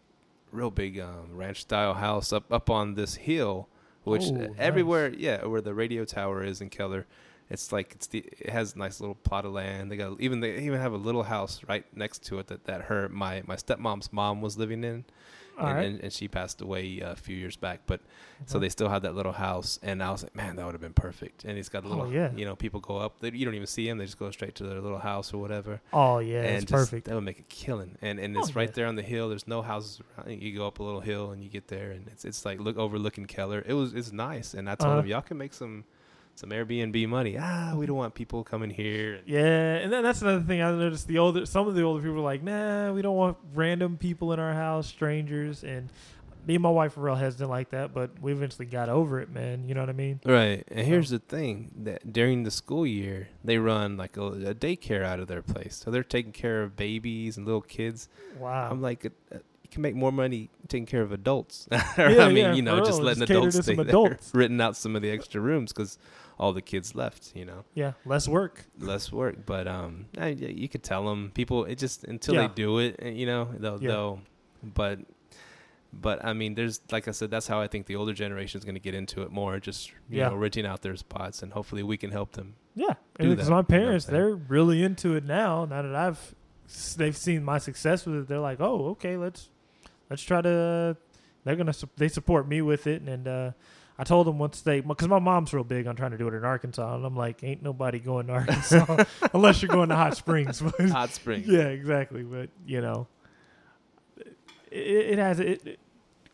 real big um, ranch style house up up on this hill, which Oh, uh, nice. everywhere, yeah, where the radio tower is in Keller. It's like it's the it has a nice little plot of land. They got even they even have a little house right next to it that that her my my stepmom's mom was living in, and, right. and, and she passed away uh, a few years back. But so Uh-huh. they still had that little house, and I was like, man, that would have been perfect. And it's got a Oh, little, yeah. you know, people go up, they, you don't even see them; they just go straight to their little house or whatever. Oh yeah, and it's perfect. That would make a killing. And and Oh, it's right yeah. there on the hill. There's no houses around. You go up a little hill and you get there, and it's it's like look overlooking Keller. It was it's nice. And I told Uh-huh. them y'all can make some some Airbnb money. Ah, we don't want people coming here. Yeah, and then that's another thing I noticed. The older, some of the older people are like, "Nah, we don't want random people in our house, strangers." And me and my wife were real hesitant like that, but we eventually got over it, man. You know what I mean? Right. And here's the thing that during the school year, they run like a, a daycare out of their place. So they're taking care of babies and little kids. Wow. I'm like, uh, you can make more money taking care of adults. Yeah, I mean, yeah, you know, just letting Just adults stay there, adults. renting out some of the extra rooms because all the kids left. You know, yeah, less work. less work. But um, I, you could tell them people. It just until Yeah. they do it, you know, they'll Yeah. they'll. But but I mean, there's like I said, that's how I think the older generation is going to get into it more. Just you Yeah. know, renting out their spots, and hopefully we can help them Yeah, Because my you know parents, they're really into it now. Now that I've, they've seen my success with it, they're like, oh, okay, let's, let's try to. They're gonna, they support me with it, and uh, I told them once they, because my mom's real big on trying to do it in Arkansas, and I'm like, ain't nobody going to Arkansas unless you're going to Hot Springs. But hot Springs. yeah, exactly. But you know, it, it has it, it.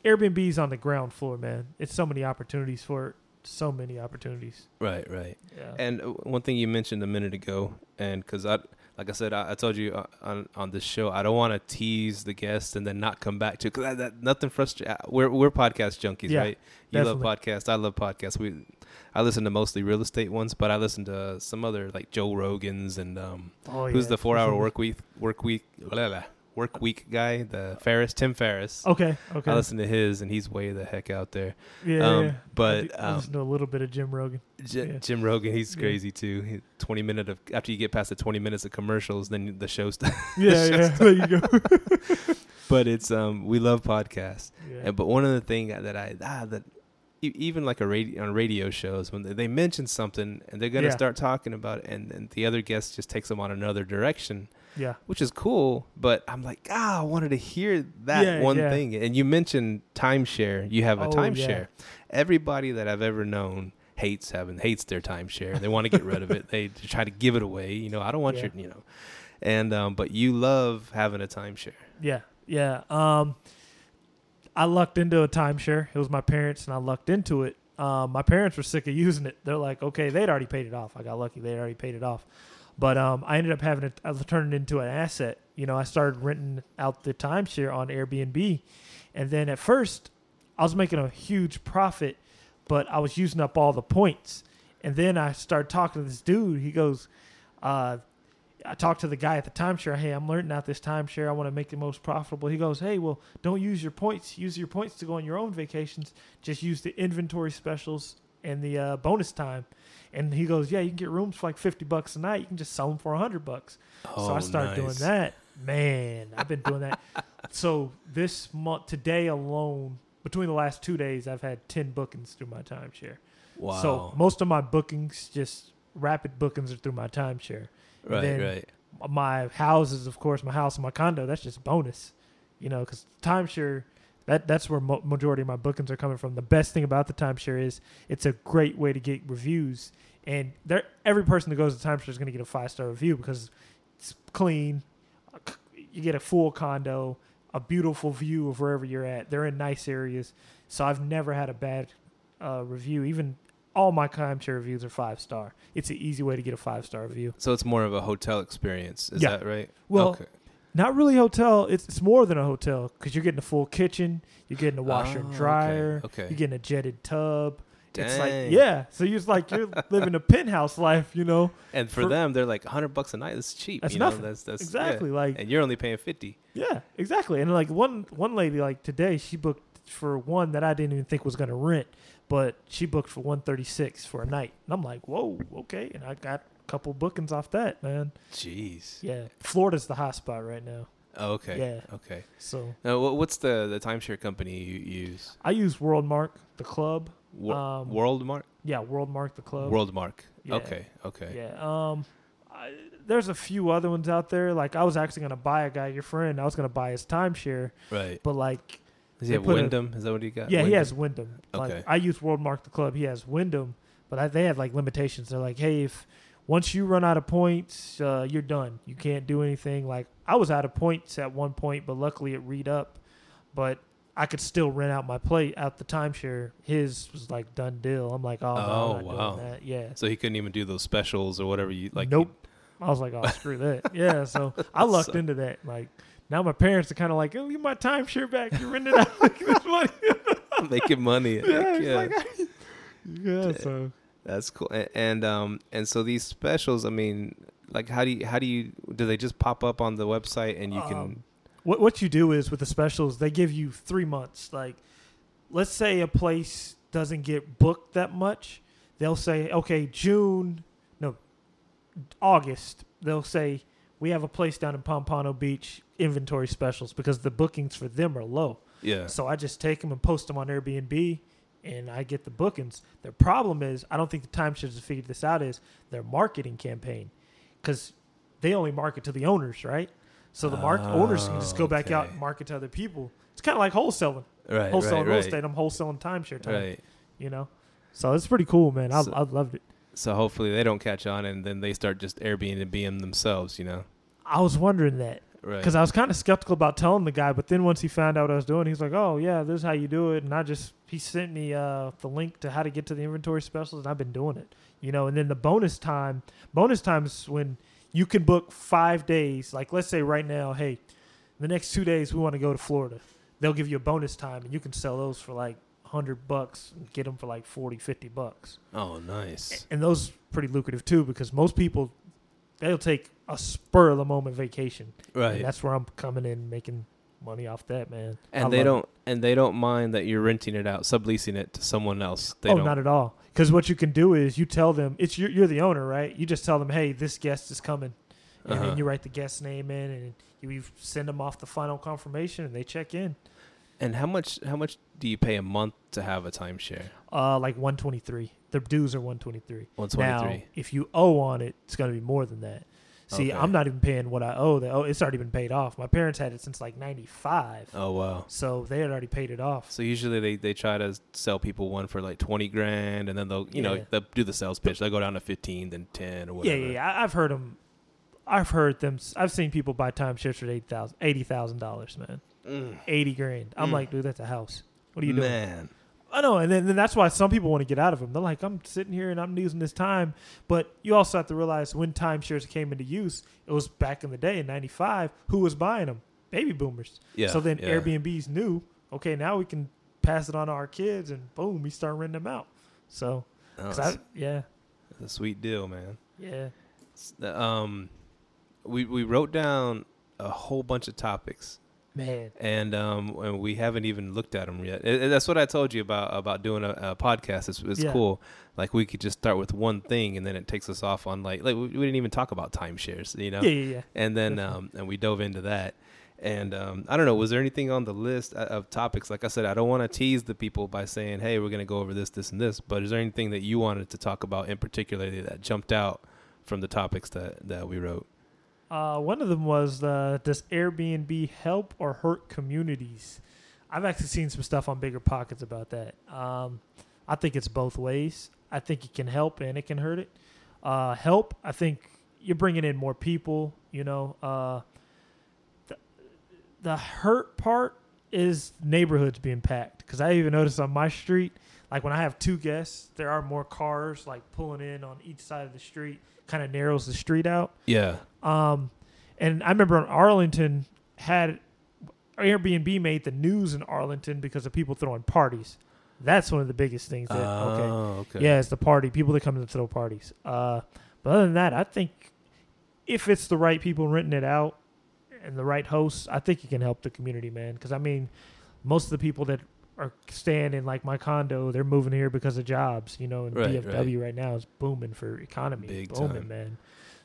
Airbnb's on the ground floor, man. It's so many opportunities for it. So many opportunities. Right, right. Yeah. And uh, one thing you mentioned a minute ago, and because I, like I said, I, I told you uh, on on this show, I don't want to tease the guest and then not come back to because that, that nothing frustrates. We're we're podcast junkies, Yeah, right? You love podcasts. I love podcasts. We, I listen to mostly real estate ones, but I listen to some other like Joe Rogans and um, oh, who's yeah. the four hour work week work week blah, blah, work week guy, the Ferriss, Tim Ferriss. Okay. Okay. I listen to his, and he's way the heck out there. yeah, um, yeah. but, I, do- I um, listen to a little bit of Jim Rogan. J- Yeah. Jim Rogan, he's Yeah. crazy too. He, Twenty minute of after you get past the twenty minutes of commercials, then the show starts. Yeah, yeah. There you go. but it's um, we love podcasts. Yeah. And, but one of the thing that I ah that even like a radio on radio shows when they, they mention something and they're gonna Yeah. start talking about it, and, and the other guest just takes them on another direction, yeah. which is cool. But I'm like, ah, I wanted to hear that Yeah, one yeah. thing. And you mentioned timeshare. You have a Oh, timeshare. yeah. Everybody that I've ever known hates having hates their timeshare. They want to get rid of it. They try to give it away. You know, I don't want your you know. And um, but you love having a timeshare. Yeah, yeah. Um, I lucked into a timeshare. It was my parents, and I lucked into it. Um, my parents were sick of using it. They're like, okay, they'd already paid it off. I got lucky; they'd already paid it off. But um, I ended up having it. I turned it into an asset. You know, I started renting out the timeshare on Airbnb, and then at first, I was making a huge profit, but I was using up all the points. And then I started talking to this dude. He goes, uh, I talked to the guy at the timeshare. Hey, I'm learning out this timeshare. I want to make the most profitable. He goes, Hey, well, don't use your points. Use your points to go on your own vacations. Just use the inventory specials and the uh, bonus time. And he goes, Yeah, you can get rooms for like fifty bucks a night. You can just sell them for a hundred bucks. so I started doing Oh, that. Man, I've been doing that. so this month, today alone, between the last two days, I've had ten bookings through my timeshare. Wow. So most of my bookings, just rapid bookings, are through my timeshare right, then- right. my houses, of course, my house and my condo, that's just bonus, you know, because timeshare, that that's where mo- majority of my bookings are coming from. The best thing about the timeshare is it's a great way to get reviews, and there every person that goes to timeshare is going to get a five star review because it's clean. You get a full condo, a beautiful view of wherever you're at. They're in nice areas, so I've never had a bad uh, review. Even all my timeshare reviews are five star. It's an easy way to get a five star review. So it's more of a hotel experience. Is Yeah. that right? Well, okay. Not really a hotel. It's it's more than a hotel because you're getting a full kitchen, you're getting a washer Oh, and okay, dryer, okay. you're getting a jetted tub. It's like Dang. yeah, so you're like you're living a penthouse life, you know? And for, for- them, they're like hundred bucks a night. That's cheap. That's you know? nothing. That's that's yeah. exactly. Like And you're only paying fifty. yeah, exactly. And like one one lady like today, she booked for one that I didn't even think was gonna rent, but she booked for one thirty six for a night, and I'm like, whoa, okay. And I got couple bookings off that, man. Jeez. Yeah, Florida's the hot spot right now. Oh, okay. Yeah. Okay. So Now, what's the the timeshare company you use? I use WorldMark, the club. Wo- Um, Worldmark. Yeah, WorldMark, the club. Worldmark. Yeah. Okay. Okay. Yeah. Um, I, there's a few other ones out there. Like I was actually gonna buy a guy, your friend. I was gonna buy his timeshare, Right. but like, Does he have put a- Wyndham? Is that what he got? yeah, he Wyndham? has Wyndham. Like Okay. I use WorldMark the club. He has Wyndham, but I, they have like limitations. They're like, hey, if once you run out of points, uh, you're done. You can't do anything. Like I was out of points at one point, but luckily it read up. But I could still rent out my plate out the timeshare. His was like done deal. I'm like, oh, no, Oh, not wow. Yeah. So he couldn't even do those specials or whatever you like. nope. I was like, oh, screw that. Yeah, so I lucked So- into that. Like now, my parents are kind of like, oh, get my timeshare back. You rented out like this money. making money. yeah, yeah. like, yeah. So That's cool. And, and um and so these specials, I mean, like how do you how do you do they just pop up on the website and you can Um, what what you do is with the specials, they give you three months. Like, let's say a place doesn't get booked that much, they'll say, okay, June, no, August. They'll say we have a place down in Pompano Beach inventory specials because the bookings for them are low. yeah. So I just take them and post them on Airbnb, and I get the bookings. Their problem is I don't think the timeshares have figured this out is their marketing campaign because they only market to the owners, right? So the mark Oh, owners can just go back out and market to other people. It's kind of like wholesaling, Right. wholesaling right, real right, estate. I'm wholesaling timeshare time, Right. you know. So it's pretty cool, man. I, So- I loved it. So hopefully they don't catch on and then they start just Airbnb themselves, you know. I was wondering that Right. because I was kind of skeptical about telling the guy, but then once he found out what I was doing, he's like, "Oh yeah, this is how you do it." And I just he sent me uh, the link to how to get to the inventory specials, and I've been doing it, you know. And then the bonus time, bonus times when you can book five days. Like let's say right now, hey, the next two days we want to go to Florida. They'll give you a bonus time, and you can sell those for like hundred bucks and get them for like 40, 50 bucks. oh, nice. And those pretty lucrative too because most people they'll take a spur of the moment vacation. Right. And that's where I'm coming in making money off that, man. I and they don't and they don't mind that you're renting it out, subleasing it to someone else. They oh, don't not at all. Because what you can do is you tell them it's you're, you're the owner, right? You just tell them, hey, this guest is coming, and Uh-huh. then you write the guest name in, and you send them off the final confirmation, and they check in. And how much how much do you pay a month to have a timeshare? Uh, like 123. The dues are one twenty three. One twenty three. Now, if you owe on it, it's going to be more than that. See, Okay. I'm not even paying what I owe. Owe. It's already been paid off. My parents had it since like '95, Oh wow. so they had already paid it off. So usually they, they try to sell people one for like twenty grand, and then they'll you know they'll do the sales pitch. They will go down to fifteen, then ten or whatever. yeah, yeah. I- I've heard them. I've heard them. I've seen people buy timeshares for eighty thousand dollars, man. Mm. Eighty grand. I'm Mm. like, dude, that's a house. What are you doing? Man. I know, and then, then that's why some people want to get out of them. They're like, I'm sitting here and I'm using this time, but you also have to realize when timeshares came into use, it was back in the day in '95. Who was buying them? Baby boomers. Yeah. so then yeah. Airbnbs knew, okay, now we can pass it on to our kids, and boom, we start renting them out. So, Oh, I, yeah, that's a sweet deal, man. yeah, Um, we we wrote down a whole bunch of topics, man, and um, and we haven't even looked at them yet. It- it- that's what I told you about about doing a, a podcast. It's, it's Yeah. cool. Like we could just start with one thing, and then it takes us off on like like we, we didn't even talk about timeshares, you know. yeah, yeah, yeah. and then um, and we dove into that. And um, I don't know, was there anything on the list of topics? Like I said, I don't want to tease the people by saying, "Hey, we're going to go over this, this, and this." But is there anything that you wanted to talk about in particular that jumped out from the topics that that we wrote? Uh, one of them was uh, does Airbnb help or hurt communities? I've actually seen some stuff on BiggerPockets about that. Um, I think it's both ways. I think it can help and it can hurt it. Uh, help, I think you're bringing in more people. You know, uh, the, the hurt part is neighborhoods being packed because I even noticed on my street, like when I have two guests, there are more cars like pulling in on each side of the street, kind of narrows the street out. Yeah, Um, and I remember in Arlington had Airbnb made the news in Arlington because of people throwing parties. That's one of the biggest things. That okay, Oh, okay. yeah, it's the party people that come in to throw parties. Uh, but other than that, I think if it's the right people renting it out and the right hosts, I think it can help the community, man. Because I mean, most of the people that are staying in like my condo, they're moving here because of jobs. You know, and Right, DFW right. now is booming for economy, Big booming, time. man.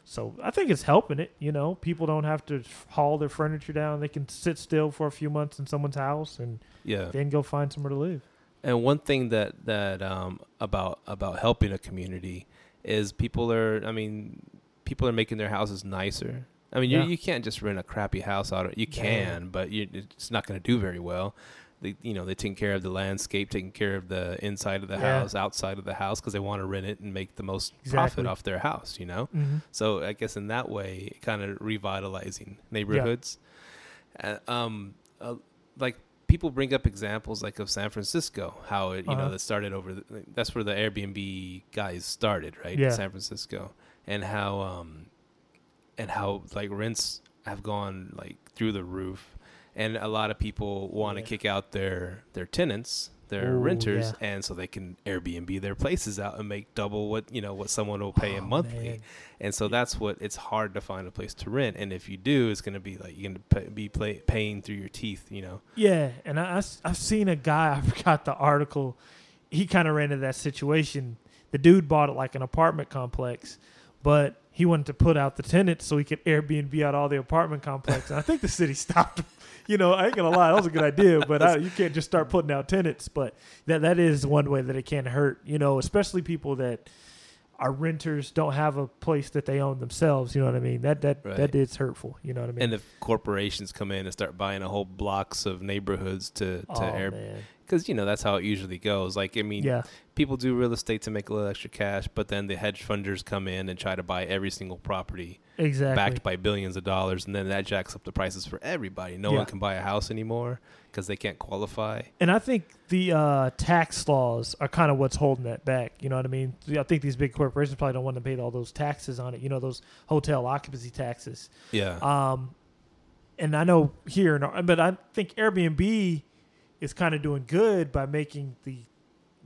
So I think it's helping it. You know, people don't have to haul their furniture down; they can sit still for a few months in someone's house and yeah. then go find somewhere to live. And one thing that that um, about about helping a community is people are. I mean, people are making their houses nicer. I mean, Yeah. you you can't just rent a crappy house out. of You Yeah. can, but you, it's not going to do very well. They, you know, they taking care of the landscape, taking care of the inside of the Yeah. house, outside of the house, because they want to rent it and make the most Exactly. profit off their house. You know, Mm-hmm. so I guess in that way, kind of revitalizing neighborhoods. Uh, um, uh, like people bring up examples like of San Francisco, how it you know Uh-huh. that started over. The, that's where the Airbnb guys started, right? Yeah. San Francisco, and how um, and how like rents have gone like through the roof, and a lot of people want to Yeah. kick out their their tenants. Their Ooh, renters, yeah. and so they can Airbnb their places out and make double what you know what someone will pay Oh, them monthly. man. And so that's what it's hard to find a place to rent. And if you do, it's going to be like you're going to pay, be play, paying through your teeth, you know? Yeah, and I, I, have seen a guy. I forgot the article. He kind of ran into that situation. The dude bought it like an apartment complex, but he wanted to put out the tenants so he could Airbnb out all the apartment complex. And I think the city stopped him. You know, I ain't gonna lie, that was a good idea, but I, you can't just start putting out tenants. But that that is one way that it can hurt. You know, especially people that are renters don't have a place that they own themselves. You know what I mean? That that Right. that is hurtful. You know what I mean? And if corporations come in and start buying a whole blocks of neighborhoods to to oh, air, because you know that's how it usually goes. Like I mean, yeah, people do real estate to make a little extra cash, but then the hedge funders come in and try to buy every single property exactly. backed by billions of dollars, and then that jacks up the prices for everybody. No Yeah. one can buy a house anymore because they can't qualify. And I think the uh, tax laws are kind of what's holding that back. You know what I mean? I think these big corporations probably don't want to pay all those taxes on it. You know, those hotel occupancy taxes. Yeah, Um, and I know here, in our, but I think Airbnb is kind of doing good by making the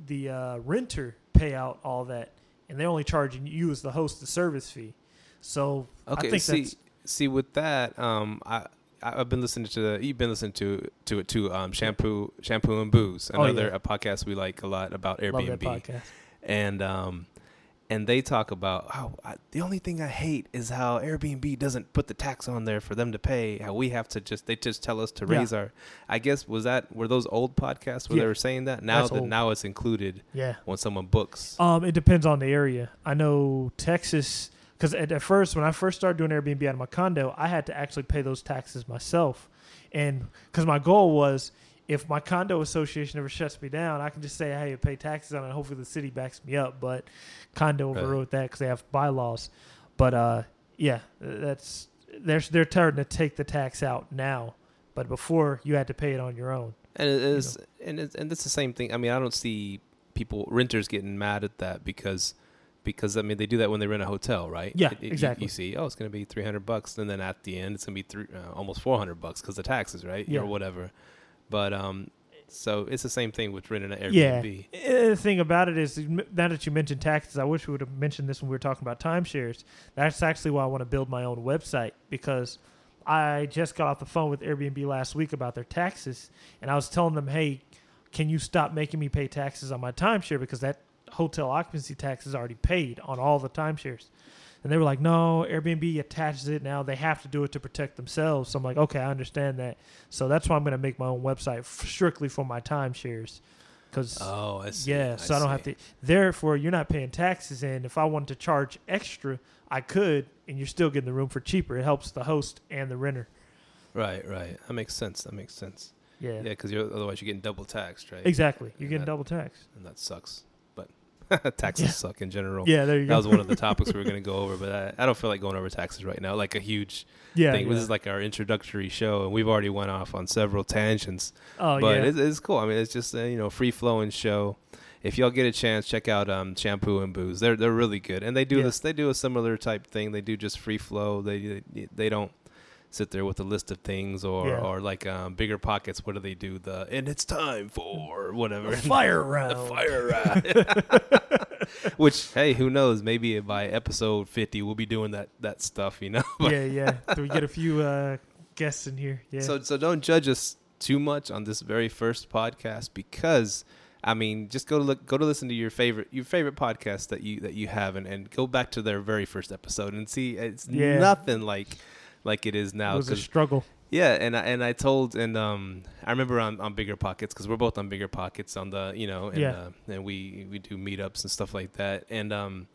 the uh, renter pay out all that, and they're only charging you as the host the service fee. So Okay, I think see, that's see with that, um, I I- I've been listening to the you've been listening to to it too. Um, shampoo, shampoo and booze, Oh, another yeah. a podcast we like a lot about Airbnb, podcast. and um, and they talk about how I, the only thing I hate is how Airbnb doesn't put the tax on there for them to pay. How we have to just they just tell us to Yeah. raise our. I guess was that were those old podcasts where Yeah. they were saying that now That's that old. now it's included Yeah. when someone books. Um, it depends on the area. I know Texas, because at, at first, when I first started doing Airbnb out of my condo, I had to actually pay those taxes myself, and because my goal was, if my condo association ever shuts me down, I can just say, "Hey, I pay taxes on it." Hopefully, the city backs me up. But condo Right. overrode that because they have bylaws. But uh, yeah, that's they're they're starting to take the tax out now. But before, you had to pay it on your own. And it is, and it's, and it's the same thing. I mean, I don't see people renters getting mad at that because because I mean they do that when they rent a hotel, right? Yeah, It- it- exactly. You, see, oh, it's going to be three hundred bucks, and then at the end it's going to be three, uh, almost four hundred bucks because the taxes, right? Yeah. Or whatever. But um, so it's the same thing with renting an Airbnb. Uh, The thing about it is, now that you mentioned taxes, I wish we would have mentioned this when we were talking about timeshares. That's actually why I want to build my own website because I just got off the phone with Airbnb last week about their taxes, and I was telling them, "Hey, can you stop making me pay taxes on my timeshare because that hotel occupancy tax is already paid on all the timeshares." And they were like, "No, Airbnb attaches it now. They have to do it to protect themselves." So I'm like, "Okay, I understand that." So that's why I'm going to make my own website f- strictly for my timeshares. Because Oh, I see. yeah, so I, don't have to. Therefore, you're not paying taxes, and if I wanted to charge extra, I could, and you're still getting the room for cheaper. It helps the host and the renter. Right, right. That makes sense. That makes sense. Yeah, Yeah, because you're otherwise you're getting double taxed, right? exactly. You're And getting that- double taxed. And that sucks. Taxes Yeah. suck in general. Yeah, there you That go. was one of the topics we were going to go over, but I, I don't feel like going over taxes right now. Like a huge yeah, thing. yeah. This is like our introductory show, and we've already went off on several tangents. oh but yeah, it's, it's cool. I mean, it's just a you know free flowing show. If y'all get a chance, check out um, Shampoo and Booze. They're they're really good, and they do this. They do a similar type thing. They do just free flow. They they, they don't sit there with a list of things or Yeah. or like um, BiggerPockets. What do they do? The and it's time for whatever A fire round. the fire ride. Which hey, who knows? Maybe by episode fifty, we'll be doing that that stuff. You know. Yeah, yeah. Do we get a few uh, guests in here? Yeah. So so don't judge us too much on this very first podcast because I mean just go to look go to listen to your favorite your favorite podcast that you that you have and, and go back to their very first episode and see it's Yeah. nothing like like it is now. it was a struggle. yeah and I, and I told and um I remember on, on BiggerPockets because we're both on BiggerPockets on the you know and Yeah. uh, and we we do meetups and stuff like that and um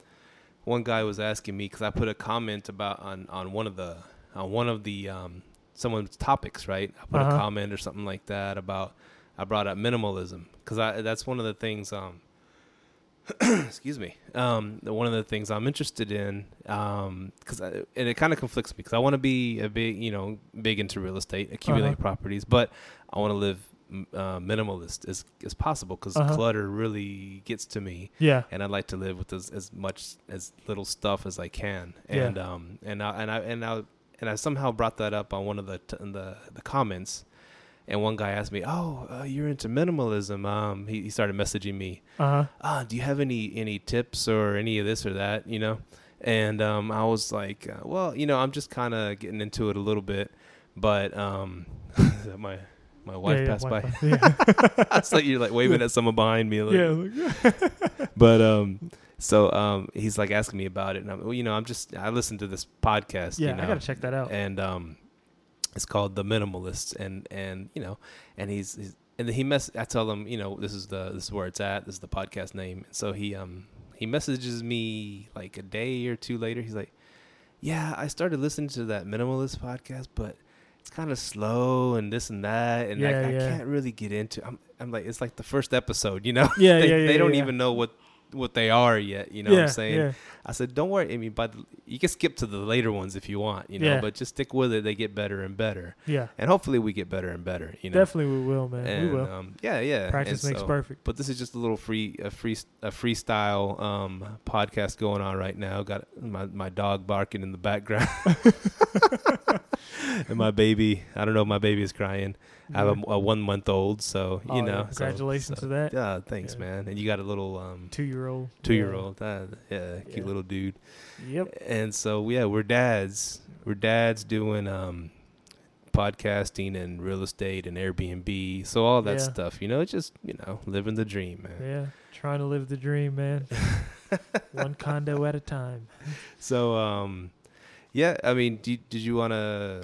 one guy was asking me because I put a comment about on on one of the on one of the um someone's topics right I put Uh-huh. a comment or something like that about I brought up minimalism because I that's one of the things um excuse me um one of the things I'm interested in um because and it kind of conflicts me because I want to be a big you know big into real estate accumulate Uh-huh. properties but I want to live uh, minimalist as as possible because Uh-huh. clutter really gets to me Yeah. and I'd like to live with as, as much as little stuff as I can. Yeah. And um and I and I and I and I somehow brought that up on one of the t- in the the comments, and one guy asked me, "Oh, uh, you're into minimalism?" Um, he, he started messaging me, Uh huh. "Ah, do you have any any tips or any of this or that?" You know, and um, I was like, uh, "Well, you know, I'm just kind of getting into it a little bit, but um, my my wife yeah, yeah, passed by. Wi-Fi. Yeah. I saw you like waving at someone behind me. Like, yeah. like- but um so um, he's like asking me about it, and I'm, well, you know, I'm just I listen to this podcast. Yeah, you know, I gotta check that out. and um, it's called The Minimalists, and and you know, and he's, he's and he mess. I tell him, you know, this is the this is where it's at. This is the podcast name. And so he um he messages me like a day or two later. He's like, "Yeah, I started listening to that Minimalist podcast, but." It's kind of slow and this and that, and Yeah, I, I yeah. can't really get into. I'm, I'm like, it's like the first episode, you know. Yeah, they, yeah, yeah, they don't yeah. even know what what they are yet. You know yeah, what I'm saying? Yeah. I said, don't worry. I mean, but you can skip to the later ones if you want, you know. Yeah. But just stick with it. They get better and better, Yeah. and hopefully we get better and better. You know, Definitely we will, man. And, we will. Um, yeah, yeah. Practice And makes so- perfect. But this is just a little free, a free, a freestyle um, podcast going on right now. Got my my dog barking in the background, and my baby. I don't know. if My baby is crying. I have a, a one month old, so you Oh, know. so- Congratulations so- to that. Yeah, thanks, Yeah. man. And you got a little um, Two year old. two year old. Uh, yeah, cute Yeah. little dude. Yep. And so yeah, we're dads. We're dads doing um podcasting and real estate and Airbnb. So all that Yeah. stuff, you know, just, you know, living the dream, man. Yeah. Trying to live the dream, man. One condo at a time. So um yeah, I mean, do, did you want to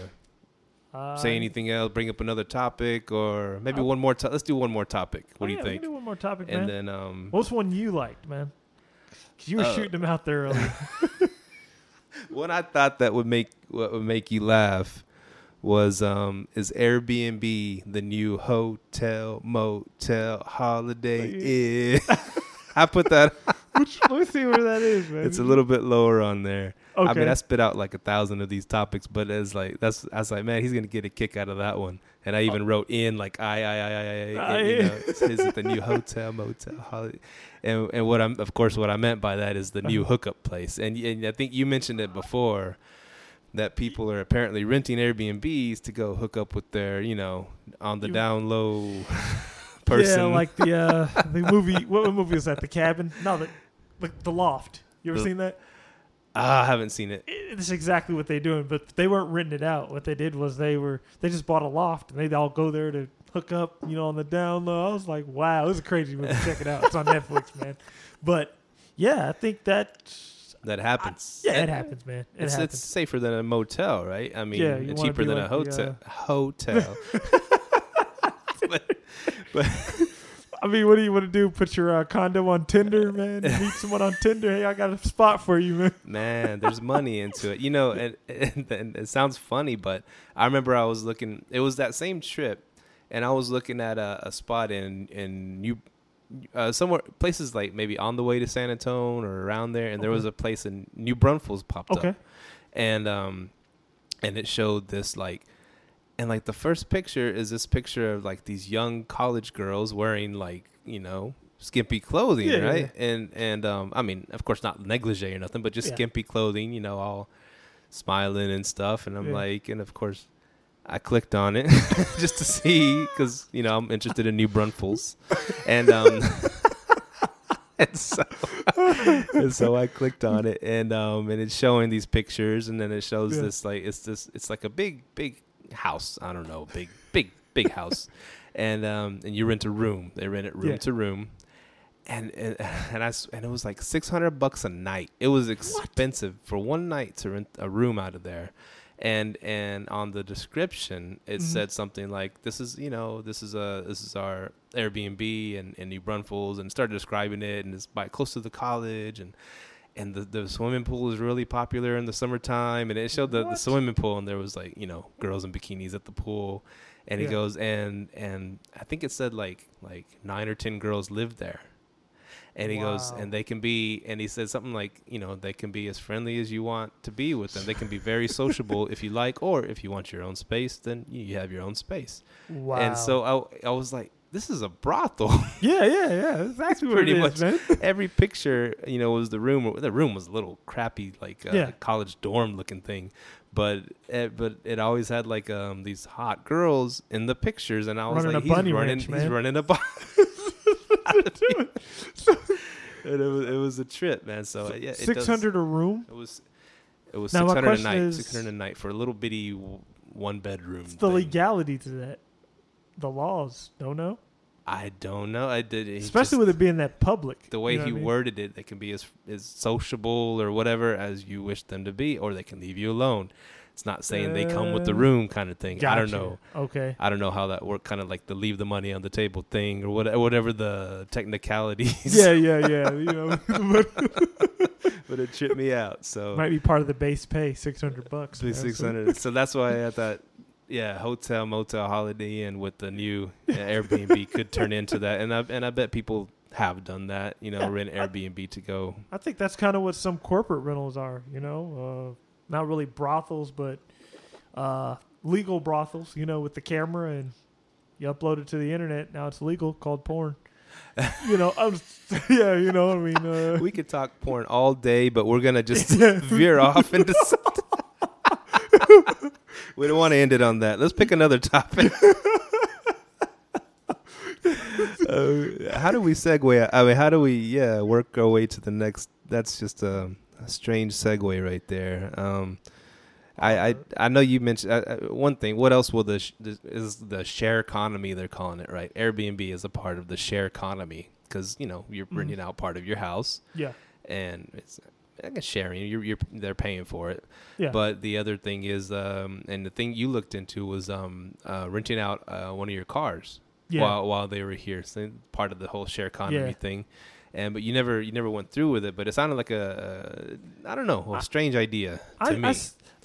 Uh, say anything else, bring up another topic or maybe Uh, one more to- let's do one more topic. What oh, do you yeah, we think? do one more topic, And man. then um What's one you liked, man? Because you were Uh, shooting them out there earlier. One I thought that would make what would make you laugh was um is Airbnb the new hotel motel holiday inn. I put that Which, let me see where that is, man. it's a little bit lower on there. Okay. I mean I spit out like a thousand of these topics, but it's like that's I was like, man, he's gonna get a kick out of that one. And I even wrote in like I I I I, I, Ah, you know, is it the new hotel motel holiday? And and what I'm of course what I meant by that is the new Uh-huh. hookup place. And and I think you mentioned it before that people are apparently renting Airbnbs to go hook up with their, you know, on the You- down low person. Yeah, like the uh, the movie. What movie was that? The Cabin? No, the the, the Loft. You ever The- seen that? ah, I haven't seen it. It- It's exactly what they're doing, but they weren't renting it out. What they did was they were they just bought a loft and they'd all go there to hook up, you know, on the down low. I was like, wow, it was a crazy movie. Check it out. It's on Netflix, man. But yeah, I think that That happens. yeah, it happens, man. It it's, happens. it's safer than a motel, right? I mean, Yeah, you wanna cheaper be than a like the, uh, hotel. hotel. but, but I mean, what do you want to do? Put your uh, condo on Tinder, man? Meet someone on Tinder? Hey, I got a spot for you, man. man, there's money into it. You know, and, and, and it sounds funny, but I remember I was looking. It was that same trip, and I was looking at a, a spot in in New. Uh, somewhere places like maybe on the way to San Antonio or around there, and there was a place in New Braunfels popped up. And um and it showed this like and like the first picture is this picture of like these young college girls wearing like you know skimpy clothing Yeah, yeah, right and and um i mean of course not negligee or nothing but just Yeah. skimpy clothing you know all smiling and stuff and i'm Yeah. like and of course I clicked on it just to see because you know I'm interested in New Braunfels, and um, and so and so I clicked on it, and um, and it's showing these pictures, and then it shows Yeah. this like it's this it's like a big big house. I don't know, big big big house, and um, and you rent a room. They rent it room Yeah. to room, and and and I s- and it was like six hundred bucks a night. It was expensive for one night to rent a room out of there. And and on the description it Mhm. said something like this is you know this is a this is our Airbnb in, in New Braunfels and started describing it and it's by close to the college and and the, the swimming pool is really popular in the summertime and it showed the, the swimming pool and there was like you know girls in bikinis at the pool. And he Yeah. goes and and I think it said like like nine or ten girls lived there. And he goes and they can be and he said something like you know they can be as friendly as you want to be with them. They can be very sociable if you like or if you want your own space then you have your own space. Wow. and so I, I was like this is a brothel yeah, yeah, yeah. That's what pretty it is, much- man. every picture you know was the room the room was a little crappy like uh, Yeah. college dorm looking thing but it, but it always had like um these hot girls in the pictures and I was Running like a he's bunny running ranch, he's man. running a bunny and it was it was a trip man so uh, yeah Six hundred a room. it was it was 600 a night 600 a night for a little bitty one bedroom It's the thing. legality to that. The laws. Don't know. I don't know. I did, especially just- with it being that public. the way you know he I mean? worded it. They can be as as sociable or whatever as you wish them to be, or they can leave you alone. It's not saying they come with the Uh, room kind of thing. I don't know. Okay. I don't know how that worked. Kind of like the leave the money on the table thing, or what, whatever the technicalities. Yeah, yeah, yeah. You know, but it tripped me out. So might be part of the base pay, six hundred bucks. So- six hundred. So that's why I thought, yeah, hotel, motel, holiday, and with the new Airbnb could turn into that. And I and I bet people have done that. You know, Yeah, rent I- Airbnb to go. I think that's kind of what some corporate rentals are. You know, uh, not really brothels, but uh, legal brothels. You know, with the camera and you upload it to the internet. Now it's legal, called porn. you know, I'm, yeah, you know, I mean, uh, We could talk porn all day, but we're gonna just veer off into something. We don't want to end it on that. Let's pick another topic. uh, how do we segue? I mean, how do we, yeah, work our way to the next? That's just a, a strange segue right there. Um, I, I I know you mentioned uh, uh, one thing. What else will the sh- is the share economy? They're calling it right. Airbnb is a part of the share economy because you know you're Mhm. out part of your house yeah, and it's I guess sharing. You're, you're they're paying for it. yeah, But the other thing is, um, and the thing you looked into was um, uh, renting out uh, one of your cars yeah. while while they were here. So part of the whole share economy Yeah. thing. And but you never you never went through with it. But it sounded like a, a I don't know a I- strange idea to I, me. I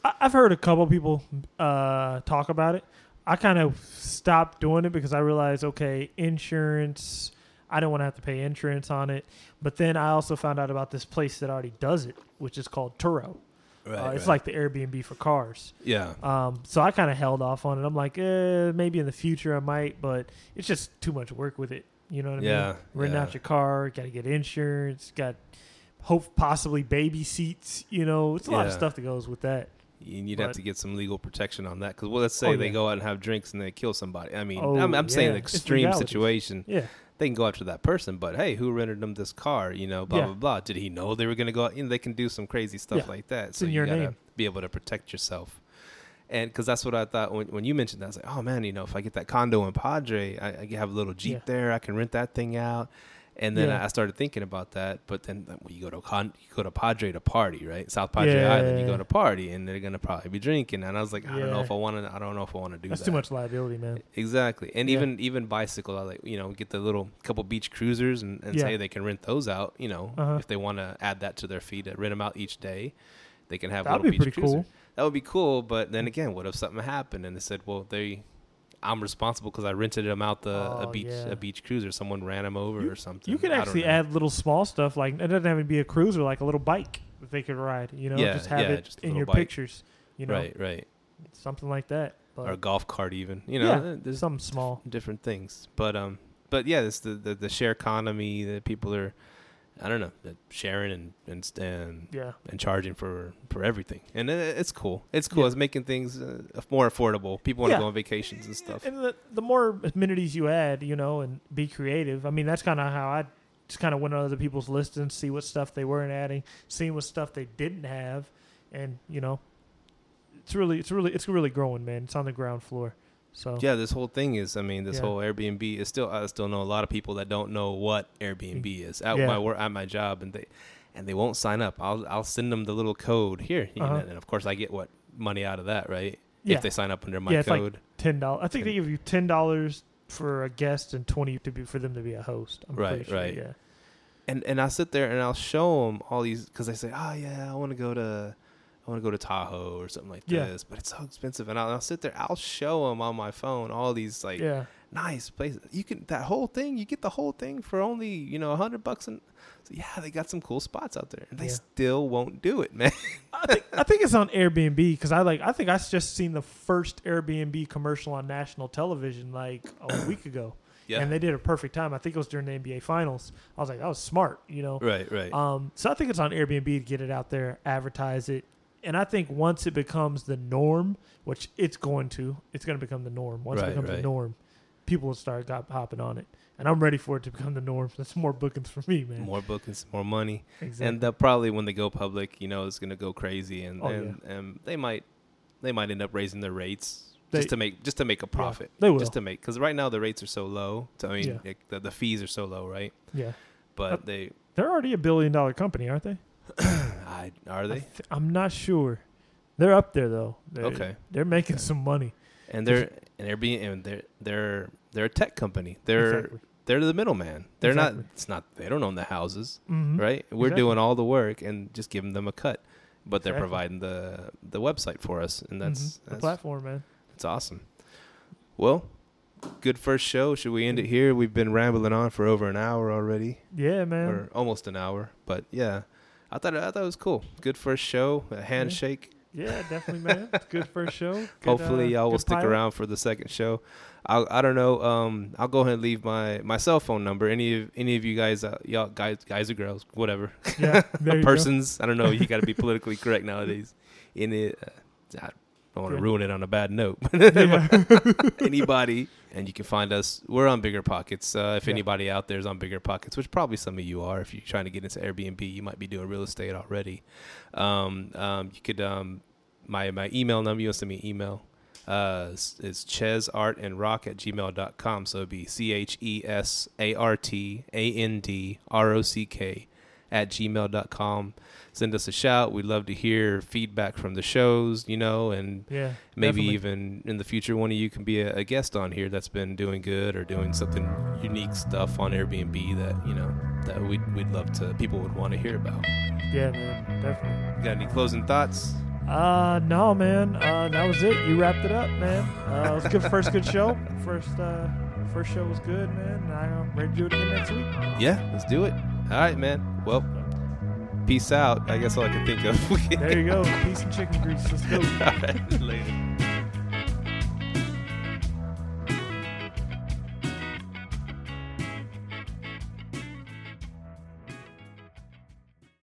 I- I've heard a couple people uh, talk about it. I kind of stopped doing it because I realized, okay, insurance. I don't want to have to pay insurance on it. But then I also found out about this place that already does it, which is called Turo. right, uh, it's right. like the Airbnb for cars. yeah Um, so I kind of held off on it. I'm like, eh, maybe in the future I might, but it's just too much work with it. You know what I Yeah, mean? Renting yeah. out your car, got to get insurance, got hope possibly baby seats. You know, it's a lot of stuff that goes with that. You- You'd have to get some legal protection on that because well, let's say Oh, they yeah. go out and have drinks and they kill somebody. I mean, Oh, I'm, I'm saying yeah. an extreme situation. Yeah, they can go after that person, but hey, who rented them this car? You know, blah Yeah. blah blah. Did he know they were going to go out? You know, they can do some crazy stuff Yeah. like that. So you gotta name. be able to protect yourself. And because that's what I thought when, when you mentioned that, I was like, oh man, you know, if I get that condo in Padre, I, I have a little Jeep Yeah. there, I can rent that thing out. And then Yeah. I started thinking about that, but then when you go to con, you go to Padre to party, right? South Padre Island, you go to party, and they're gonna probably be drinking. And I was like, I don't know if I want to. I don't know if I want to do that's that. too much liability, man. Exactly, and Yeah. even even bicycle, I like you know get the little couple beach cruisers and, and Yeah. say they can rent those out. You know, Uh-huh. if they want to add that to their fee to rent them out each day, they can have That'd little be beach pretty cruiser. cool. That would be cool, but then again, what if something happened and they said, well, they, I'm responsible because I rented them out the a Oh, beach yeah. a beach cruiser. Someone ran them over or something. You could actually add little small stuff like it doesn't have to be a cruiser, like a little bike that they could ride. You know, Yeah, just have yeah, it just in your bike. pictures. You know, right, right, something like that. But or a golf cart even. You know, Yeah, there's something small. different things. But um, but yeah, it's the the, the share economy that people are, I don't know, that sharing and and and Yeah, and charging for for everything, and it, it's cool. It's cool. Yeah. It's making things uh, more affordable. People want to Yeah. go on vacations and stuff. and the the more amenities you add, you know, and be creative. I mean, that's kind of how I just kind of went on other people's lists and see what stuff they weren't adding, seeing what stuff they didn't have, and you know, it's really it's really it's really growing, man. It's on the ground floor. So Yeah, this whole thing is. I mean, this Yeah. whole Airbnb is still. I still know a lot of people that don't know what Airbnb is at Yeah. my work at my job, and they and they won't sign up. I'll I'll send them the little code here, Uh-huh. and of course I get what money out of that, right? Yeah. If they sign up under my Yeah, it's like- code. ten dollars. I think they give you ten dollars for a guest and twenty to be for them to be a host. I'm Right, sure, right. Yeah, and and I'll sit there and I'll show them all these because they say, oh yeah, I want to go to, I want to go to Tahoe or something like Yeah. this, but it's so expensive. And I'll, I'll sit there, I'll show them on my phone all these like yeah. nice places. You can that whole thing, you get the whole thing for only you know a hundred bucks. And so yeah, they got some cool spots out there, and they Yeah. still won't do it, man. I think I think it's on Airbnb because I like I think I just seen the first Airbnb commercial on national television like a week ago, yeah, and they did a perfect time. I think it was during the NBA Finals. I was like, that was smart, you know. right, right, Um, so I think it's on Airbnb to get it out there, advertise it, and I think once it becomes the norm, which it's going to, it's going to become the norm. Once Right, it becomes right. the norm, people will start got, hopping on it, and I'm ready for it to become the norm. That's more bookings for me, man. more bookings, more money. exactly. and they'll probably when they go public, you know, it's gonna go crazy, and Oh, and, and they might they might end up raising their rates They- just to make just to make a profit. they will. Just to make because right now the rates are so low. So, I mean, Yeah. like, the, the fees are so low, right? yeah, But Uh, they they're already a billion dollar company, aren't they? I, are I they? th- I'm not sure. They're up there though. They're, Okay. They're making some money. And they're and they're being and they're they're they're a tech company. They're Exactly. they're the middleman. They're Exactly. not. It's not. They don't own the houses, Mhm. right? We're Exactly. doing all the work and just giving them a cut, but they're providing the the website for us, and that's Mhm. the platform, man. It's awesome. Well, good first show. Should we end it here? We've been rambling on for over an hour already, Yeah, man. or almost an hour. But yeah, I thought I thought it was cool. Good first show. A handshake. Yeah, definitely, man. Good first show. Good, Hopefully, uh, y'all will stick pilot. around for the second show. I'll, I don't know. Um, I'll go ahead and leave my, my cell phone number. Any of any of you guys, uh, y'all guys, guys or girls, whatever, Yeah, you go. persons. I don't know. You got to be politically correct nowadays. In it, uh, I don't want to ruin it on a bad note. Anybody, and you can find us. We're on BiggerPockets. Uh, if Yeah. anybody out there is on BiggerPockets, which probably some of you are, if you're trying to get into Airbnb, you might be doing real estate already. Um, um, you could um, my my email number. You want to send me an email? Uh, is, is chesartandrock at gmail.com. So it'd be C H E S A R T A N D R O C K at gmail.com. Send us a shout. We'd love to hear feedback from the shows, you know, and Yeah, maybe definitely. even in the future one of you can be a, a guest on here that's been doing good or doing something unique stuff on Airbnb that you know that we'd we'd love to people would want to hear about. Yeah, man, definitely. Got any closing thoughts? Uh, no, man. Uh, that was it. You wrapped it up, man. Uh, it was a good first good show. First, uh, first show was good, man. I'm ready to do it again next week. Yeah, let's do it. All right, man. Well, peace out. I guess all I can think of. There you go. Peace and chicken grease. Let's go. all right, later.